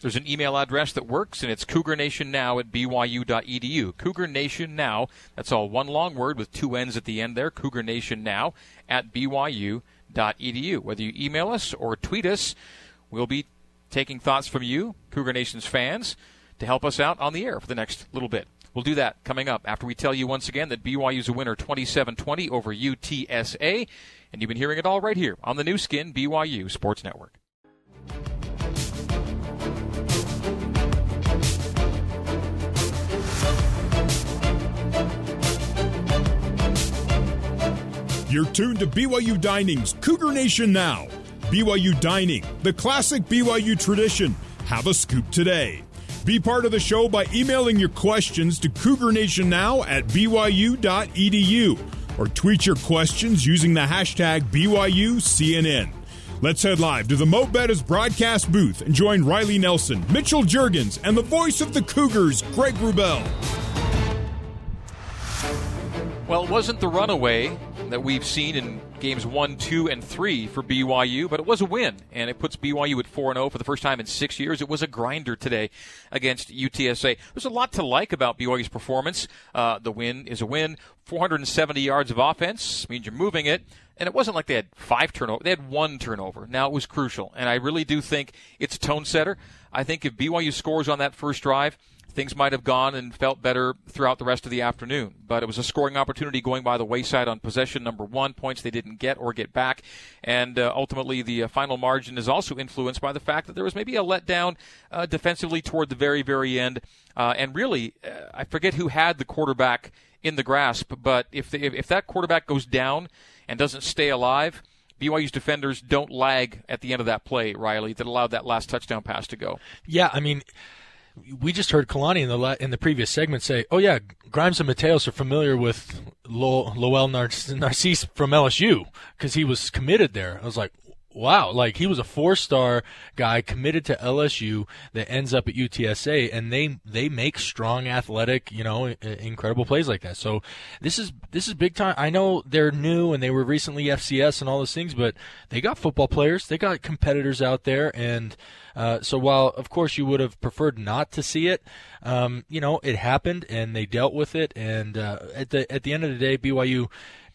there's an email address that works, and it's cougarnationnow at byu.edu. Cougar Nation Now, that's all one long word with two N's at the end there, Cougar Nation Now at byu.edu. Whether you email us or tweet us, we'll be taking thoughts from you, Cougar Nation's fans, to help us out on the air for the next little bit. We'll do that coming up after we tell you once again that BYU's a winner 27 20 over UTSA. And you've been hearing it all right here on the Nu Skin BYU Sports Network. You're tuned to BYU Dining's Cougar Nation Now. BYU Dining, the classic BYU tradition. Have a scoop today. Be part of the show by emailing your questions to Cougar Nation Now at BYU.edu or tweet your questions using the hashtag BYUCNN. Let's head live to the Mo' Bettahs broadcast booth and join Riley Nelson, Mitchell Juergens, and the voice of the Cougars, Greg Wrubell. Well, it wasn't the runaway that we've seen in games one, two, and three for BYU, but it was a win, and it puts BYU at 4 0 for the first time in six years. It was a grinder today against UTSA. There's a lot to like about BYU's performance. Uh, the win is a win. 470 yards of offense means you're moving it. And it wasn't like they had five turnover; they had one turnover. Now it was crucial, and I really do think it's a tone setter. I think if BYU scores on that first drive, things might have gone and felt better throughout the rest of the afternoon. But it was a scoring opportunity going by the wayside on possession number one, points they didn't get or get back. And uh, ultimately, the uh, final margin is also influenced by the fact that there was maybe a letdown uh, defensively toward the very, very end. Uh, and really, uh, I forget who had the quarterback in the grasp, but if, the, if, if that quarterback goes down and doesn't stay alive, BYU's defenders don't lag at the end of that play, Riley, that allowed that last touchdown pass to go. Yeah, I mean, we just heard Kalani in the in the previous segment say, "Oh yeah, Grimes and Mateos are familiar with Lowell Narcisse from LSU because he was committed there." I was like, wow, like he was a four-star guy committed to LSU that ends up at UTSA, and they they make strong, athletic, you know, incredible plays like that. So this is this is big time. I know they're new and they were recently FCS and all those things, but they got football players, they got competitors out there, and uh, so while of course you would have preferred not to see it, um, you know, it happened and they dealt with it, and uh, at the at the end of the day, BYU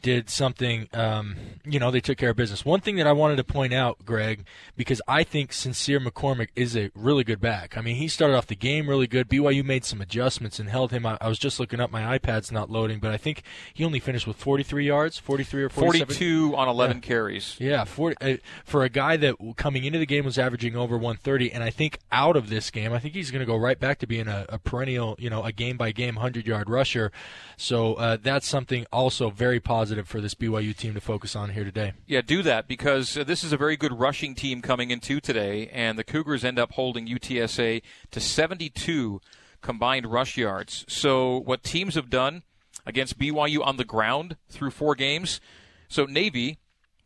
did something, um, you know, they took care of business. One thing that I wanted to point out, Greg, because I think Sincere McCormick is a really good back. I mean, he started off the game really good. BYU made some adjustments and held him. I, I was just looking up, my iPad's not loading, but I think he only finished with 43 yards, 43 or 47. 42 on 11 yeah. carries. Yeah, 40, uh, for a guy that coming into the game was averaging over 130, and I think out of this game, I think he's going to go right back to being a, a perennial, you know, a game by game 100 yard rusher. So uh, that's something also very positive positive for this BYU team to focus on here today. Yeah, do that because uh, this is a very good rushing team coming into today, and the Cougars end up holding UTSA to 72 combined rush yards. So what teams have done against BYU on the ground through four games. So Navy,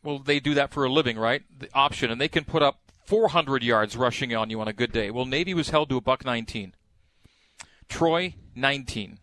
well, they do that for a living, right? The option, and they can put up 400 yards rushing on you on a good day. Well, Navy was held to a buck 19. Troy 19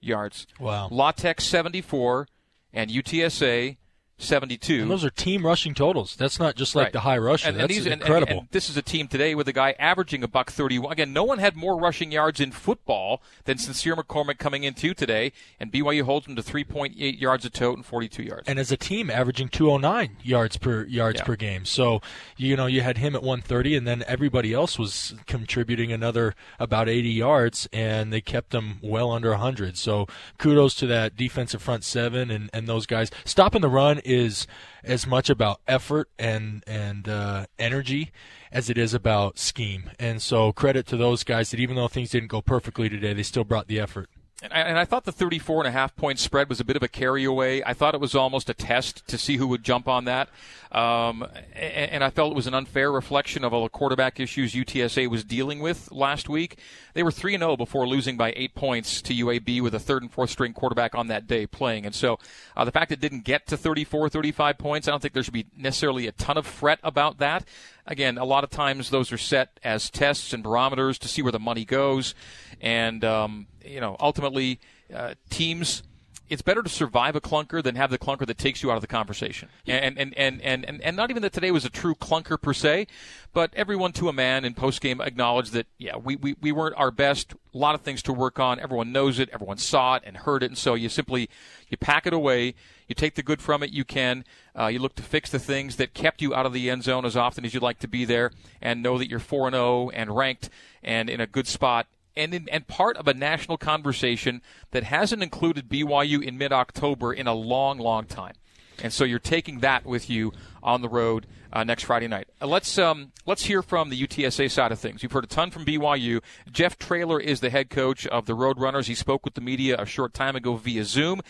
yards. Wow. La Tech 74 and UTSA 72. And those are team rushing totals. That's not just like right. the high rusher. And, That's and these, incredible. And, and, this is a team today with a guy averaging a buck 31. Again, no one had more rushing yards in football than Sincere McCormick coming into today, and BYU holds him to 3.8 yards a tote and 42 yards. And as a team, averaging 209 yards per yards Yeah. per game. So you know you had him at 130, and then everybody else was contributing another about 80 yards, and they kept them well under 100. So kudos to that defensive front seven and, and those guys. Stopping the run is as much about effort and and uh, energy as it is about scheme. And so credit to those guys that even though things didn't go perfectly today, they still brought the effort. And I, and I thought the 34 and a half point spread was a bit of a carry away. I thought it was almost a test to see who would jump on that. Um, and, and I felt it was an unfair reflection of all the quarterback issues UTSA was dealing with last week. They were 3 0 before losing by eight points to UAB with a third and fourth string quarterback on that day playing. And so uh, the fact it didn't get to 34, 35 points, I don't think there should be necessarily a ton of fret about that. Again, a lot of times those are set as tests and barometers to see where the money goes. And, um, you know, ultimately, uh, teams it's better to survive a clunker than have the clunker that takes you out of the conversation. And and, and, and, and, and not even that today was a true clunker per se, but everyone to a man in post game acknowledged that yeah, we, we, we weren't our best. A lot of things to work on. Everyone knows it, everyone saw it and heard it, and so you simply you pack it away, you take the good from it you can, uh, you look to fix the things that kept you out of the end zone as often as you'd like to be there, and know that you're four and zero and ranked and in a good spot and in, and part of a national conversation that hasn't included BYU in mid October in a long, long time. And so you're taking that with you on the road uh, next Friday night. Uh, let's um, let's hear from the UTSA side of things. You've heard a ton from BYU. Jeff Traylor is the head coach of the Roadrunners. He spoke with the media a short time ago via Zoom.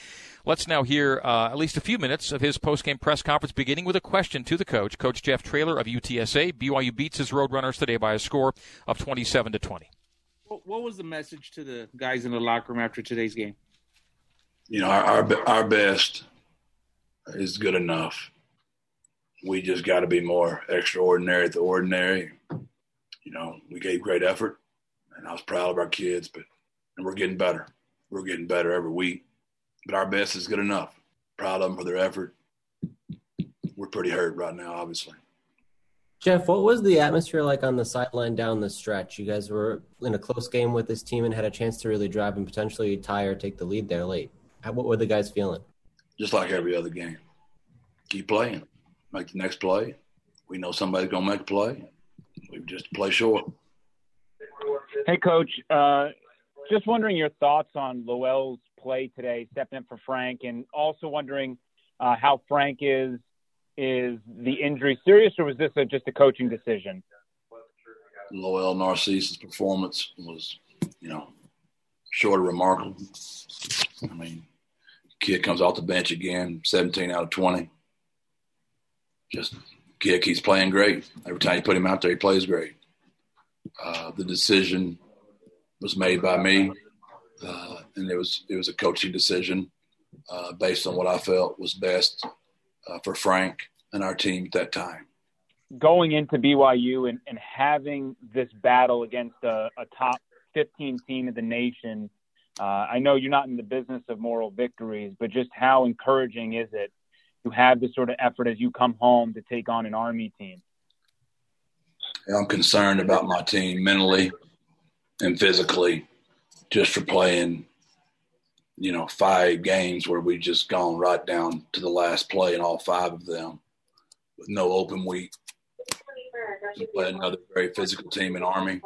Let's now hear uh, at least a few minutes of his post-game press conference, beginning with a question to the coach, Coach Jeff Traylor of UTSA. BYU beats his Roadrunners today by a score of 27 to 20. What, was the message to the guys in the locker room after today's game? you know, our, our our best is good enough. We just got to be more extraordinary at the ordinary. You know, we gave great effort, and I was proud of our kids, but and we're getting better. We're getting better every week. but our best is good enough. Proud of them for their effort. We're pretty hurt right now, obviously. Jeff, what was the atmosphere like on the sideline down the stretch? You guys were in a close game with this team and had a chance to really drive and potentially tie or take the lead there late. What were the guys feeling? Just like every other game. Keep playing. Make the next play. We know somebody's going to make a play. We just play short. Hey, Coach. Uh, just wondering your thoughts on Lowell's play today, stepping in for Frank, and also wondering uh, how Frank is. Is the injury serious, or was this a, just a coaching decision? Lowell Narcisse's performance was, you know, short of remarkable. I mean, kid comes off the bench again, 17 out of 20. Just kid keeps playing great. Every time you put him out there, he plays great. Uh, the decision was made by me, uh, and it was it was a coaching decision uh, based on what I felt was best uh, for Frank and our team at that time. Going into BYU and, and having this battle against a, a, top 15 team in the nation, uh, I know you're not in the business of moral victories, but just how encouraging is it to have this sort of effort as you come home to take on an Army team? I'm concerned about my team mentally and physically just for playing you know, five games where we just gone right down to the last play in all five of them with no open week. We play another very physical team in Army.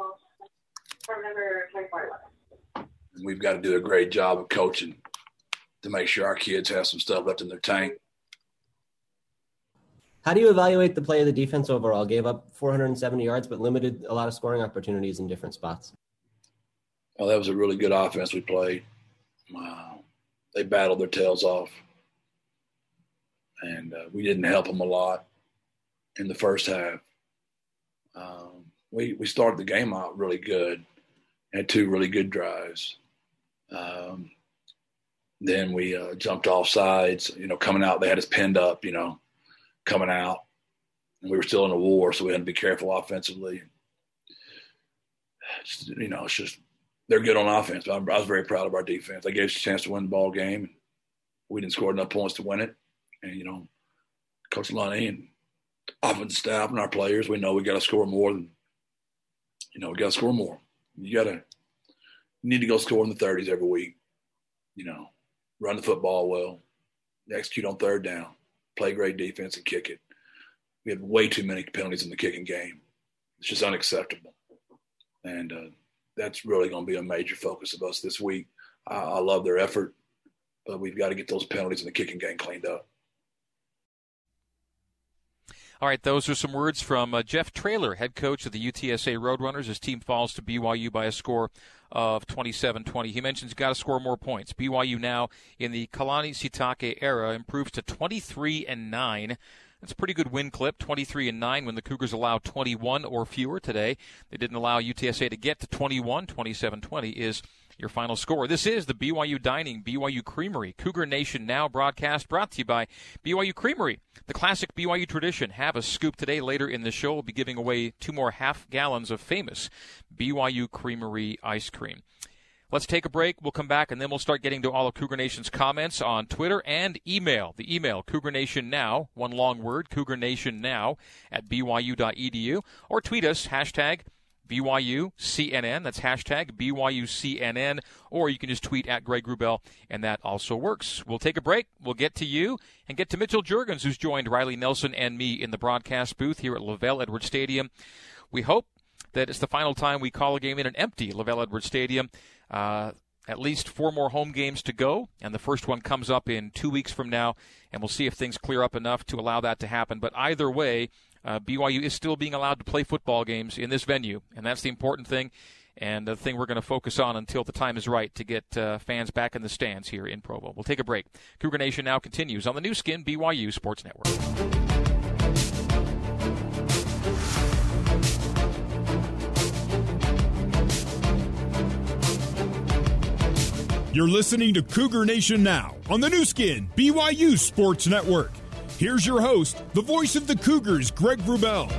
And we've got to do a great job of coaching to make sure our kids have some stuff left in their tank. How do you evaluate the play of the defense overall? Gave up 470 yards, but limited a lot of scoring opportunities in different spots. Well, that was a really good offense we played. Wow. They battled their tails off. And uh, we didn't help them a lot in the first half. Um, we, we started the game out really good, had two really good drives. Um, then we uh, jumped off sides, you know, coming out, they had us pinned up, you know, coming out. And we were still in a war, so we had to be careful offensively. you know, it's just they're good on offense. I, I was very proud of our defense. They gave us a chance to win the ball game. We didn't score enough points to win it. And, you know, Coach Lunney and offensive staff and our players, we know we got to score more than, you know, we got to score more. You got to, need to go score in the 30s every week. You know, run the football well, execute on third down, play great defense and kick it. We had way too many penalties in the kicking game. It's just unacceptable. And, uh, that's really going to be a major focus of us this week. I, I love their effort, but we've got to get those penalties in the kicking game cleaned up. All right, those are some words from uh, Jeff Traylor, head coach of the UTSA Roadrunners. His team falls to BYU by a score of 27-20. He mentions got to score more points. BYU now in the Kalani Sitake era improves to 23 and 9 that's a pretty good win clip, 23 and 9 when the Cougars allow 21 or fewer today. They didn't allow UTSA to get to 21. 27-20 is your final score. This is the BYU Dining BYU Creamery Cougar Nation Now broadcast brought to you by BYU Creamery. The classic BYU tradition. Have a scoop today. Later in the show, we'll be giving away two more half gallons of famous BYU Creamery ice cream. Let's take a break. We'll come back and then we'll start getting to all of Cougar Nation's comments on Twitter and email. The email, Cougar Nation Now, one long word, Cougar Nation Now at BYU.edu, or tweet us, hashtag BYUCNN. That's hashtag BYUCNN. Or you can just tweet at Greg Wrubell, and that also works. We'll take a break. We'll get to you and get to Mitchell Juergens, who's joined Riley Nelson and me in the broadcast booth here at LaVell Edwards Stadium. We hope that it's the final time we call a game in an empty LaVell Edwards Stadium. Uh, at least four more home games to go, and the first one comes up in two weeks from now, and we'll see if things clear up enough to allow that to happen. But either way, uh, BYU is still being allowed to play football games in this venue, and that's the important thing, and the thing we're going to focus on until the time is right to get uh, fans back in the stands here in Provo. We'll take a break. Cougar Nation now continues on the Nu Skin BYU Sports Network. You're listening to Cougar Nation now on the Nu Skin BYU Sports Network. Here's your host, the voice of the Cougars, Greg Wrubell.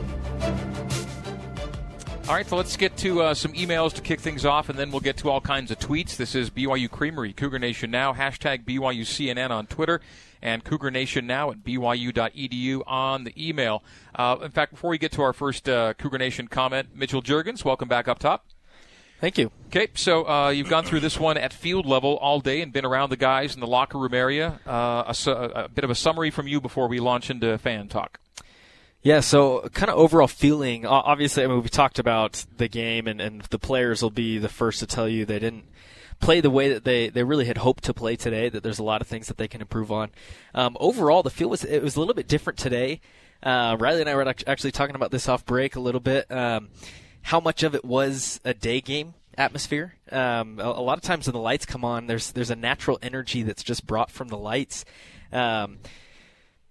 All right, so let's get to uh, some emails to kick things off, and then we'll get to all kinds of tweets. This is BYU Creamery, Cougar Nation Now, hashtag BYUCNN on Twitter, and Cougar Nation Now at BYU.edu on the email. Uh, in fact, before we get to our first uh, Cougar Nation comment, Mitchell Juergens, welcome back up top. Thank you. Okay, so uh, you've gone through this one at field level all day and been around the guys in the locker room area. Uh, a a bit of a summary from you before we launch into fan talk. Yeah, so kind of overall feeling. Obviously, I mean, we talked about the game, and, and the players will be the first to tell you they didn't play the way that they, they really had hoped to play today. That there's a lot of things that they can improve on. Um, overall, the feel was it was a little bit different today. Uh, Riley and I were actually talking about this off break a little bit. Um, how much of it was a day game atmosphere? Um, a, a lot of times when the lights come on, there's there's a natural energy that's just brought from the lights. Um,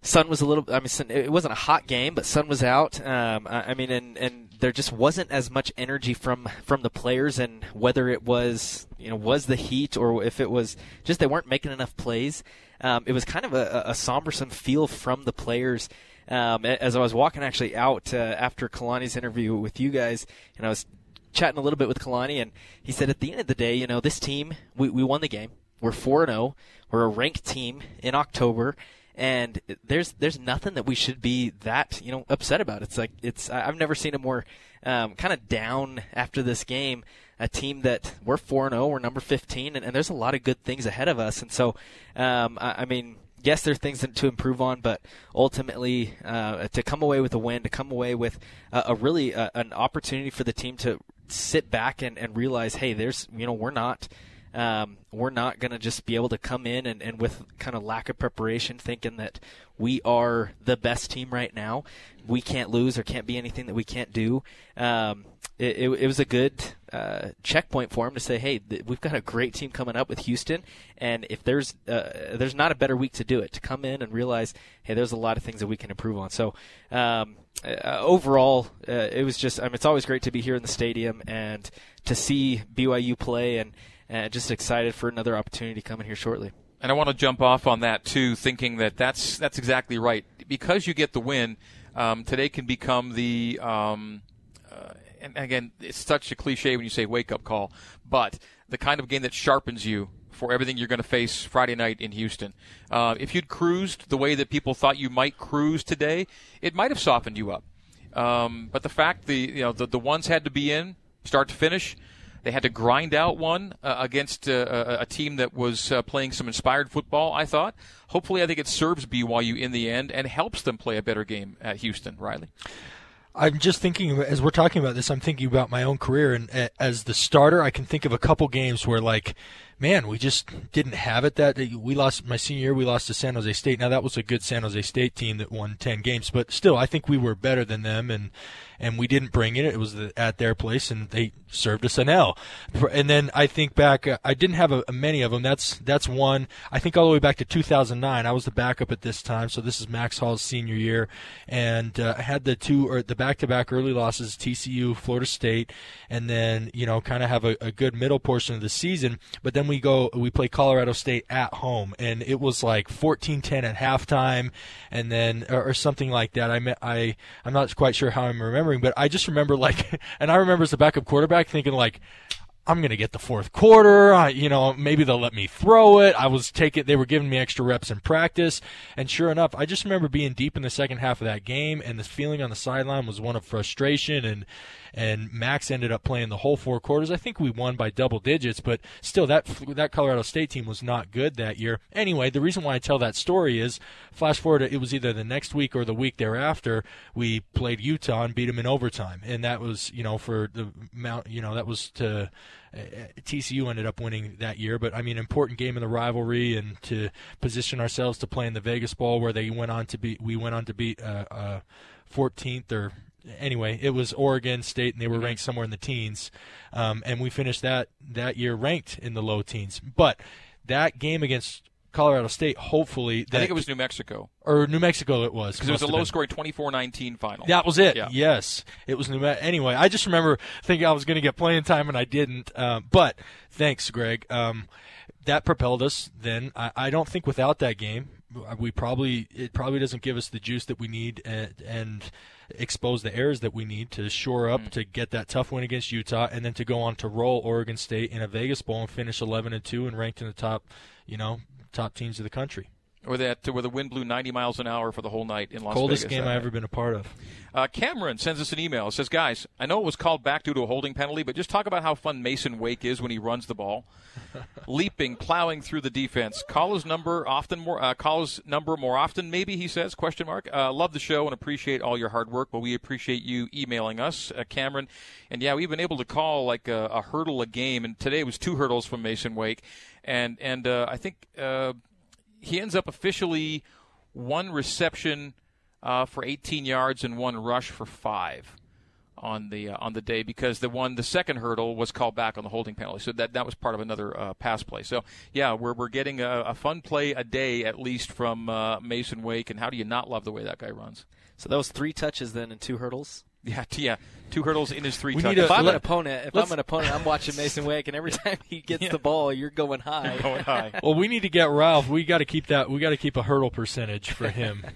sun was a little. I mean, sun, it wasn't a hot game, but sun was out. Um, I, I mean, and and there just wasn't as much energy from from the players, and whether it was you know was the heat or if it was just they weren't making enough plays. Um, it was kind of a, a sombersome feel from the players. Um, as I was walking actually out uh, after Kalani's interview with you guys, and I was chatting a little bit with Kalani, and he said at the end of the day, you know, this team, we, we won the game. We're four and zero. We're a ranked team in October, and there's there's nothing that we should be that you know upset about. It's like it's I've never seen a more um, kind of down after this game. A team that we're four and zero, we're number fifteen, and, and there's a lot of good things ahead of us. And so, um, I, I mean, yes, there are things to improve on, but ultimately, uh, to come away with a win, to come away with a, a really uh, an opportunity for the team to sit back and, and realize, hey, there's you know we're not. Um, we're not going to just be able to come in and, and with kind of lack of preparation, thinking that we are the best team right now. We can't lose. There can't be anything that we can't do. Um, it, it, it was a good uh, checkpoint for him to say, "Hey, th- we've got a great team coming up with Houston, and if there's uh, there's not a better week to do it, to come in and realize, hey, there's a lot of things that we can improve on." So. Um, uh, overall, uh, it was just. I mean, it's always great to be here in the stadium and to see BYU play, and uh, just excited for another opportunity coming here shortly. And I want to jump off on that too, thinking that that's that's exactly right. Because you get the win, um, today can become the. Um, and again, it's such a cliche when you say wake up call, but the kind of game that sharpens you for everything you're going to face Friday night in Houston. Uh, if you'd cruised the way that people thought you might cruise today, it might have softened you up. Um, but the fact the you know the, the ones had to be in start to finish. They had to grind out one uh, against uh, a, a team that was uh, playing some inspired football. I thought. Hopefully, I think it serves BYU in the end and helps them play a better game at Houston. Riley. I'm just thinking as we're talking about this. I'm thinking about my own career, and as the starter, I can think of a couple games where, like, man, we just didn't have it. That we lost my senior year. We lost to San Jose State. Now that was a good San Jose State team that won ten games, but still, I think we were better than them, and and we didn't bring it. It was the, at their place, and they served us an L. And then I think back, uh, I didn't have a, many of them. That's that's one. I think all the way back to 2009. I was the backup at this time, so this is Max Hall's senior year, and uh, I had the two or the back-to-back early losses: TCU, Florida State, and then you know kind of have a, a good middle portion of the season. But then we go, we play Colorado State at home, and it was like 14-10 at halftime, and then or, or something like that. I I I'm not quite sure how I'm remembering, but I just remember like, [LAUGHS] and I remember as a backup quarterback thinking like. I'm gonna get the fourth quarter. I, you know, maybe they'll let me throw it. I was taking. They were giving me extra reps in practice, and sure enough, I just remember being deep in the second half of that game, and the feeling on the sideline was one of frustration. And and Max ended up playing the whole four quarters. I think we won by double digits, but still, that that Colorado State team was not good that year. Anyway, the reason why I tell that story is, flash forward, it was either the next week or the week thereafter. We played Utah and beat them in overtime, and that was you know for the mount. You know that was to. Uh, TCU ended up winning that year, but I mean, important game in the rivalry, and to position ourselves to play in the Vegas Bowl, where they went on to beat, we went on to beat uh, uh, 14th or anyway, it was Oregon State, and they were ranked somewhere in the teens, um, and we finished that that year ranked in the low teens. But that game against Colorado State, hopefully, that, I think it was New Mexico. or New Mexico. It was Because it was a low been. scoring 24-19 final. That was it. Yeah. Yes, it was New Me- Anyway, I just remember thinking I was going to get playing time and I didn't. Um, but thanks, Greg. Um, that propelled us. Then I, I don't think without that game, we probably it probably doesn't give us the juice that we need and, and expose the errors that we need to shore up mm. to get that tough win against Utah and then to go on to roll Oregon State in a Vegas bowl and finish 11 and 2 and ranked in the top, you know, top teams of the country. Or that where the wind blew 90 miles an hour for the whole night in Las Coldest Vegas. game that I night. ever been a part of. Uh, Cameron sends us an email. It says, "Guys, I know it was called back due to a holding penalty, but just talk about how fun Mason Wake is when he runs the ball, [LAUGHS] leaping, plowing through the defense. Call his number often more. Uh, call his number more often, maybe he says. Question mark. Uh, love the show and appreciate all your hard work, but we appreciate you emailing us, uh, Cameron. And yeah, we've been able to call like a, a hurdle a game, and today was two hurdles from Mason Wake, and and uh, I think uh, he ends up officially one reception uh, for 18 yards and one rush for five on the uh, on the day because the one the second hurdle was called back on the holding penalty. So that that was part of another uh, pass play. So yeah, we're we're getting a, a fun play a day at least from uh, Mason Wake. And how do you not love the way that guy runs? So that was three touches then and two hurdles. [LAUGHS] Yeah, yeah, two hurdles in his three We touches. need a- If I'm an opponent, if I'm an opponent, I'm watching Mason Wake, and every time he gets the ball, you're going high. going high. well, we need to get Ralph. We got to keep that. We got to keep a hurdle percentage for him. [LAUGHS]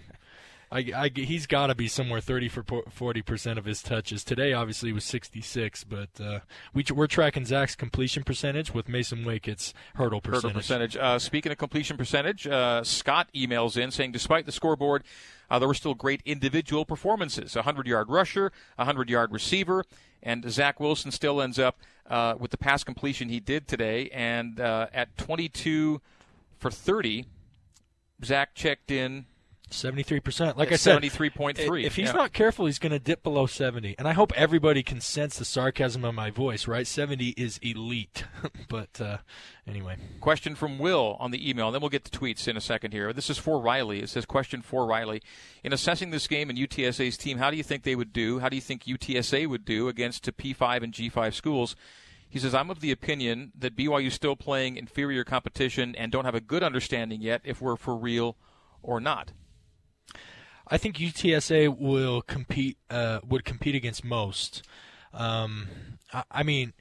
I, I, he's got to be somewhere thirty for forty percent of his touches. Today, obviously, was sixty six, but uh, we we're tracking Zach's completion percentage with Mason Wake. It's hurdle percentage. Hurdle percentage. Uh, speaking of completion percentage, uh, Scott emails in saying, despite the scoreboard, uh, there were still great individual performances. A 100 yard rusher, a 100 yard receiver, and Zach Wilson still ends up uh, with the pass completion he did today. And uh, at 22 for 30, Zach checked in. Seventy-three percent. Like I said, 73.3, If he's yeah. not careful, he's going to dip below seventy. And I hope everybody can sense the sarcasm in my voice. Right, seventy is elite. [LAUGHS] but uh, anyway, Question from Will on the email, and then we'll get to tweets in a second here. This is for Riley. It says, Question for Riley. In assessing this game and UTSA's team, how do you think they would do? How do you think UTSA would do against the P5 and G5 schools? He says, I'm of the opinion that BYU is still playing inferior competition and don't have a good understanding yet if we're for real or not. I think UTSA will compete. Uh, would compete against most. Um, I, I mean,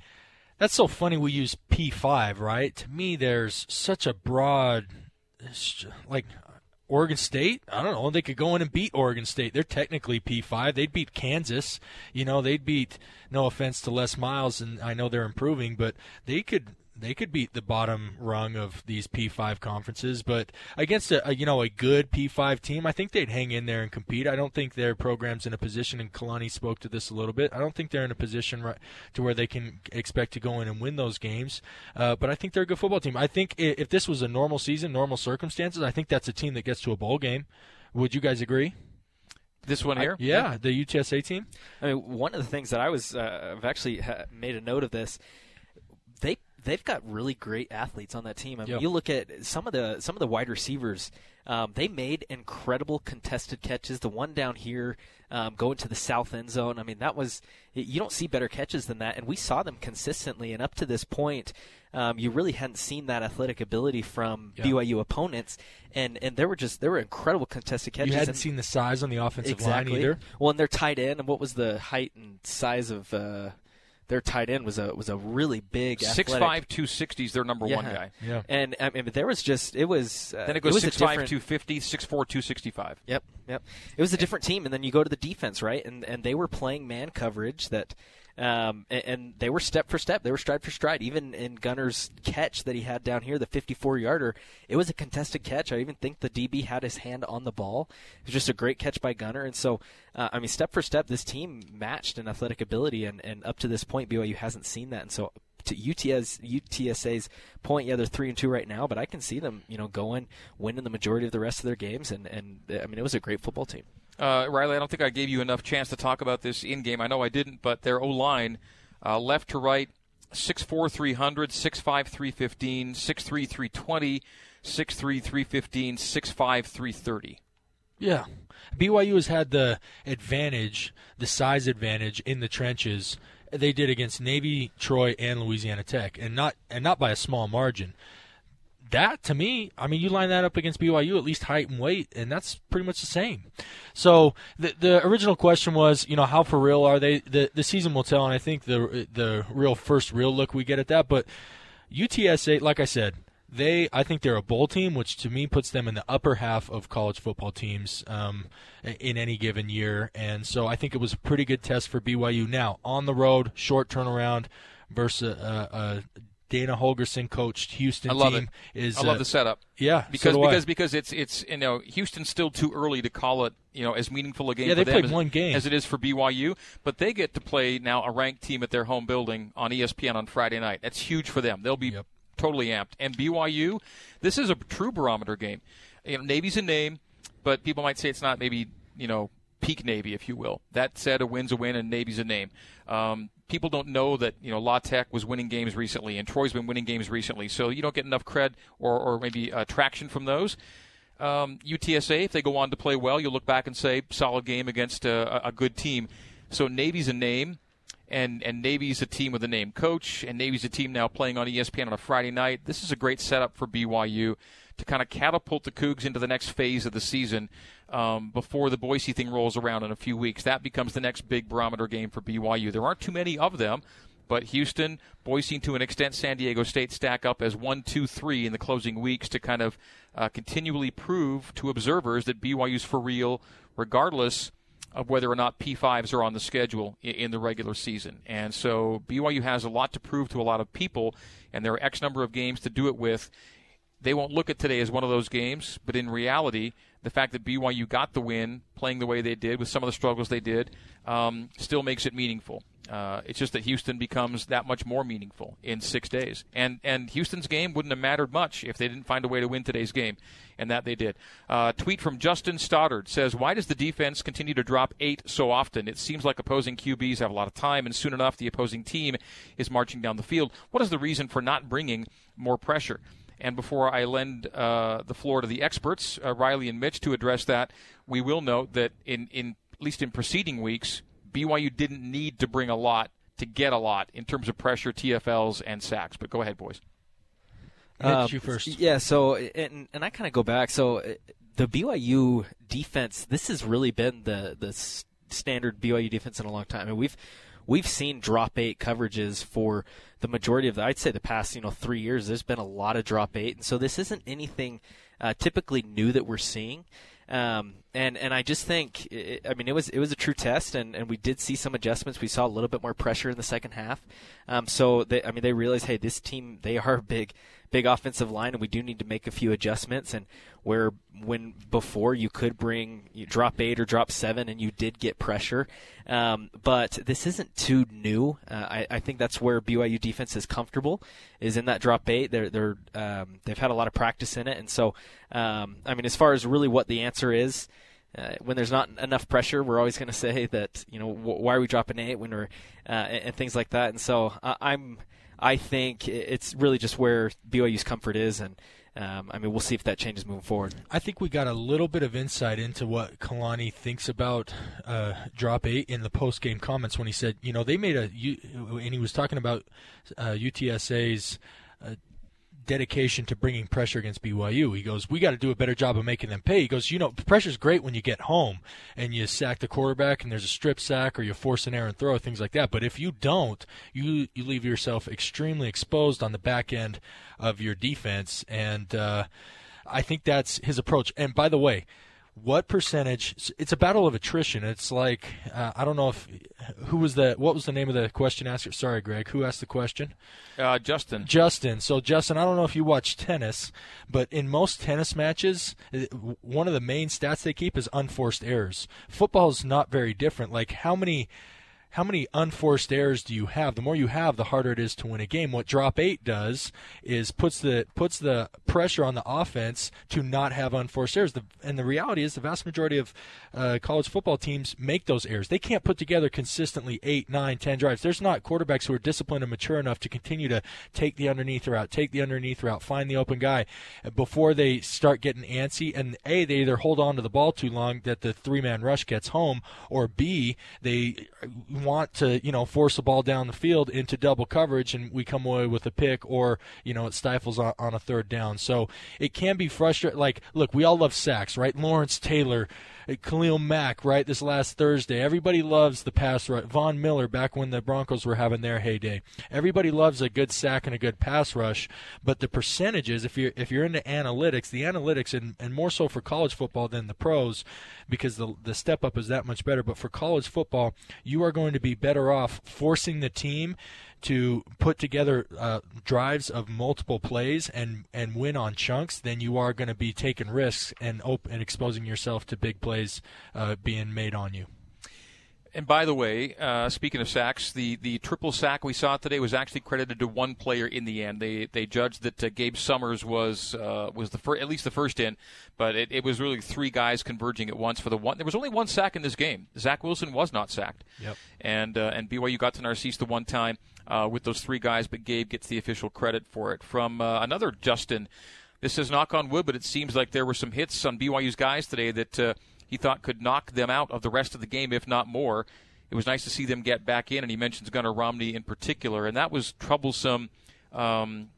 that's so funny. We use P five, right? To me, there's such a broad, like Oregon State. I don't know. They could go in and beat Oregon State. They're technically P five. They'd beat Kansas. You know, they'd beat. No offense to Les Miles, and I know they're improving, but they could they could beat the bottom rung of these P5 conferences, but against a, a you know a good P5 team, I think they'd hang in there and compete. I don't think their program's in a position, and Kalani spoke to this a little bit. I don't think they're in a position right, to where they can expect to go in and win those games. Uh, but I think they're a good football team. I think if this was a normal season, normal circumstances, I think that's a team that gets to a bowl game. Would you guys agree? This one I- here? yeah, the UTSA team. I mean, one of the things that I was, uh, I've actually ha- made a note of this. They they've got really great athletes on that team. I mean, Yep. you look at some of the some of the wide receivers. Um, they made incredible contested catches. The one down here um, going to the south end zone. I mean, that was you don't see better catches than that, and we saw them consistently. And up to this point, um, you really hadn't seen that athletic ability from Yeah. BYU opponents. And and there were just there were incredible contested catches. You hadn't and- seen the size on the offensive exactly. line either. Well, and their tight end, and what was the height and size of uh, their tight end was a was a really big Six athletic- five two sixty is their number one guy. Yeah. And I mean, but there was just it was. Uh, Then it goes was a six five different- two fifty, six four two sixty five. Yep, yep. It was a different team, and then you go to the defense, right? And and they were playing man coverage that, um, and, and they were step for step, they were stride for stride. Even in Gunner's catch that he had down here, the 54 yarder, it was a contested catch. I even think the DB had his hand on the ball. It was just a great catch by Gunner, and so uh, I mean, step for step, this team matched in athletic ability, and and up to this point, BYU hasn't seen that, and so. To UTS, UTSA's point, yeah, they're three and two right now, but I can see them, you know, going winning the majority of the rest of their games, and and I mean, it was a great football team. Uh, Riley, I don't think I gave you enough chance to talk about this in game. I know I didn't, but their O line, uh, left to right, 6'4", 300, 6'5", 315, 6'3", 320, 6'3", 315, 6'5", 330. Yeah. BYU has had the advantage, the size advantage in the trenches. They did against Navy, Troy, and Louisiana Tech, and not and not by a small margin. That to me, I mean, you line that up against BYU, at least height and weight, and that's pretty much the same. So the the original question was, you know, how for real are they? The the season will tell, and I think the the real first real look we get at that. But UTSA, like I said, they I think they're a bowl team, which to me puts them in the upper half of college football teams um, in any given year. And so I think it was a pretty good test for BYU. Now on the road, short turnaround versus a, a Dana Holgorsen coached Houston I love team it. is I love uh, the setup. Yeah, because so do I. because because it's it's you know Houston's still too early to call it you know as meaningful a game. Yeah, they played as, one game. as it is for BYU, but they get to play now a ranked team at their home building on ESPN on Friday night. That's huge for them. They'll be totally amped. And BYU, this is a true barometer game. You know, Navy's a name, but people might say it's not maybe you know peak Navy, if you will. That said, a win's a win, and Navy's a name. Um, people don't know that you know La Tech was winning games recently, and Troy's been winning games recently, so you don't get enough cred or, or maybe uh, traction from those. Um, UTSA, if they go on to play well, you'll look back and say solid game against a, a good team. So Navy's a name, and and Navy's a team with a name coach, and Navy's a team now playing on ESPN on a Friday night. This is a great setup for BYU to kind of catapult the Cougs into the next phase of the season um, before the Boise thing rolls around in a few weeks. That becomes the next big barometer game for BYU. There aren't too many of them, but Houston, Boise, to an extent, San Diego State stack up as one, two, three in the closing weeks to kind of uh, continually prove to observers that BYU's for real, regardless of whether or not P5s are on the schedule in the regular season. And so BYU has a lot to prove to a lot of people, and there are X number of games to do it with. They won't look at today as one of those games, but in reality, the fact that BYU got the win, playing the way they did, with some of the struggles they did, um, still makes it meaningful. Uh, it's just that Houston becomes that much more meaningful in six days, and and Houston's game wouldn't have mattered much if they didn't find a way to win today's game, and that they did. Uh, tweet from Justin Stoddard says, "Why does the defense continue to drop eight so often? It seems like opposing QBs have a lot of time, and soon enough, the opposing team is marching down the field. What is the reason for not bringing more pressure?" And before I lend uh, the floor to the experts, uh, Riley and Mitch, to address that, we will note that in, in at least in preceding weeks, BYU didn't need to bring a lot to get a lot in terms of pressure, TFLs, and sacks. But go ahead, boys. Mitch, you first. Yeah, so and and I kind of go back. So uh, the BYU defense, this has really been the the standard BYU defense in a long time. I mean, we've we've seen drop eight coverages for the majority of the I'd say the past you know three years. There's been a lot of drop eight, and so this isn't anything uh, typically new that we're seeing. Um, and and I just think it, I mean it was it was a true test, and, and we did see some adjustments. We saw a little bit more pressure in the second half. Um, so they, I mean they realized, hey, this team they are [LAUGHS] big big offensive line, and we do need to make a few adjustments. And where when before you could bring you drop eight or drop seven, and you did get pressure, um, but this isn't too new. Uh, I, I think that's where BYU defense is comfortable, is in that drop eight. They're they're um, they've had a lot of practice in it, and so um, I mean as far as really what the answer is. Uh, when there's not enough pressure, we're always going [LAUGHS] to say that you know wh- why are we dropping eight when we're uh, and, and things like that. And so uh, I'm I think it's really just where BYU's comfort is, and um, I mean we'll see if that changes moving forward. I think we got a little bit of insight into what Kalani thinks about uh, drop eight in the post game comments when he said, you know, they made a, and he was talking about uh, UTSA's uh, dedication to bringing pressure against BYU. He goes, "We got to do a better job of making them pay." He goes, "You know, pressure's great when you get home and you sack the quarterback and there's a strip sack or you force an errant throw, things like that. But if you don't, you you leave yourself extremely exposed on the back end of your defense." And uh, I think that's his approach. And by the way. What percentage? It's a battle of attrition. It's like uh, I don't know if who was the what was the name of the question asker? Sorry, Greg. Who asked the question? Uh, Justin. Justin. So, Justin, I don't know if you watch tennis, but in most tennis matches, uh, one of the main stats they keep is unforced errors. Football is not very different. Like, how many. How many unforced errors do you have? The more you have, the harder it is to win a game. What drop eight does is puts the puts the pressure on the offense to not have unforced errors. The, and the reality is, the vast majority of uh, college football teams make those errors. They can't put together consistently eight, nine, ten drives. There's not quarterbacks who are disciplined and mature enough to continue to take the underneath route, take the underneath route, find the open guy before they start getting antsy. And a, they either hold on to the ball too long that the three man rush gets home, or b, they want to you know force the ball down the field into double coverage and we come away with a pick or you know it stifles on, on a third down. So it can be frustrating. Like look we all love sacks right? Lawrence taylor Khalil Mack, right? This last Thursday, everybody loves the pass rush. Von Miller, back when the Broncos were having their heyday, everybody loves a good sack and a good pass rush. But the percentages, if you're if you're into analytics, the analytics, and, and more so for college football than the pros, because the the step up is that much better. But for college football, you are going to be better off forcing the team to put together uh, drives of multiple plays and and win on chunks then you are going to be taking risks and op- and exposing yourself to big plays uh, being made on you. And by the way, uh, speaking of sacks, the, the triple sack we saw today was actually credited to one player in the end. They they judged that uh, Gabe Summers was uh, was the fir- at least the first in, but it, it was really three guys converging at once for the one. There was only one sack in this game. Zach Wilson was not sacked. Yep. And uh, and BYU got to Narcisse the one time uh, with those three guys, but Gabe gets the official credit for it from uh, another Justin. This is knock on wood, but it seems like there were some hits on BYU's guys today that uh, he thought could knock them out of the rest of the game, if not more. It was nice to see them get back in, and he mentions Gunner Romney in particular, and that was troublesome um,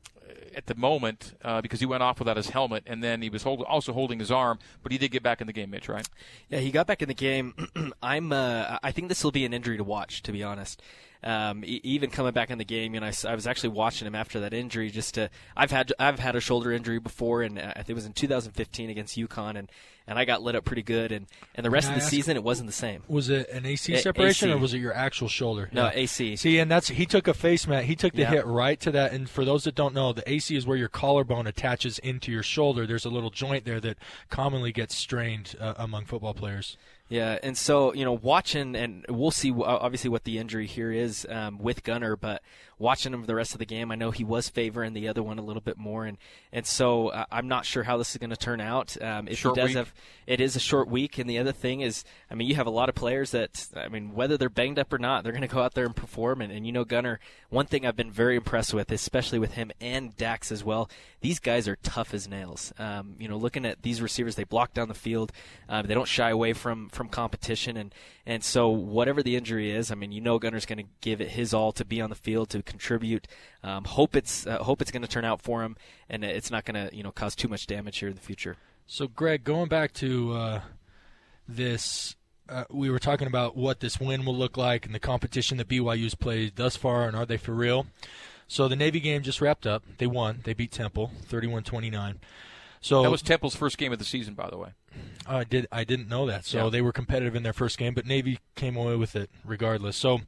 at the moment uh, because he went off without his helmet, and then he was hold- also holding his arm, but he did get back in the game, Mitch, right? Yeah, he got back in the game. [CLEARS THROAT] I'm. Uh, I think this will be an injury to watch, to be honest. Um, e- even coming back in the game, you know, I, I was actually watching him after that injury. Just to, I've had I've had a shoulder injury before, and uh, I think it was in 2015 against UConn, and, and I got lit up pretty good. And, and the rest Can of I the ask- season, it wasn't the same. Was it an AC A- separation AC. or was it your actual shoulder? No, Yeah. AC. See, and that's he took a face mat. He took the Yeah. hit right to that. And for those that don't know, the AC is where your collarbone attaches into your shoulder. There's a little joint there that commonly gets strained uh, among football players. Yeah, and so you know, watching and we'll see obviously what the injury here is um, with Gunner, but watching him the rest of the game, I know he was favoring the other one a little bit more, and and so uh, I'm not sure how this is going to turn out. Um, if Short he does week. have, it is a short week, and the other thing is, I mean, you have a lot of players that, I mean, whether they're banged up or not, they're going to go out there and perform, and, and you know, Gunner. One thing I've been very impressed with, especially with him and Dax as well, these guys are tough as nails. Um, you know, looking at these receivers, they block down the field, um, they don't shy away from from competition, and and so whatever the injury is, I mean, you know, Gunner's going to give it his all to be on the field to contribute. Um, hope it's uh, hope it's going to turn out for him, and it's not going to you know cause too much damage here in the future. So, Greg, going back to uh, this, uh, we were talking about what this win will look like and the competition that BYU's played thus far, and are they for real? So, the Navy game just wrapped up. They won. They beat Temple, 31-29. So that was Temple's first game of the season, by the way. I did. I didn't know that. So Yeah. they were competitive in their first game, but Navy came away with it regardless. So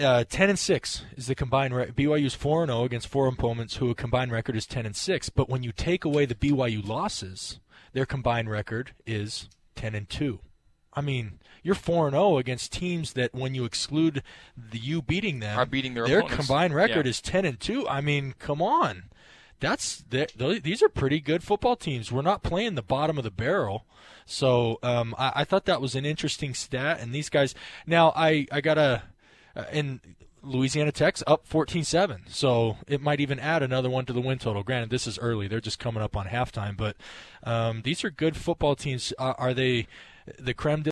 uh, ten and six is the combined. Re- BYU's four and zero against four opponents who a combined record is ten and six. But when you take away the BYU losses, their combined record is ten and two. I mean, you're four and zero against teams that, when you exclude the you beating them, Are beating their their opponents. combined record Yeah. is ten and two. I mean, come on that's th- th- these are pretty good football teams. We're not playing the bottom of the barrel, so um, I-, I thought that was an interesting stat. And these guys, now I I gotta uh, in Louisiana Tech's up 14-7, so it might even add another one to the win total. Granted, this is early; they're just coming up on halftime, but um, these are good football teams. Uh, are they the creme de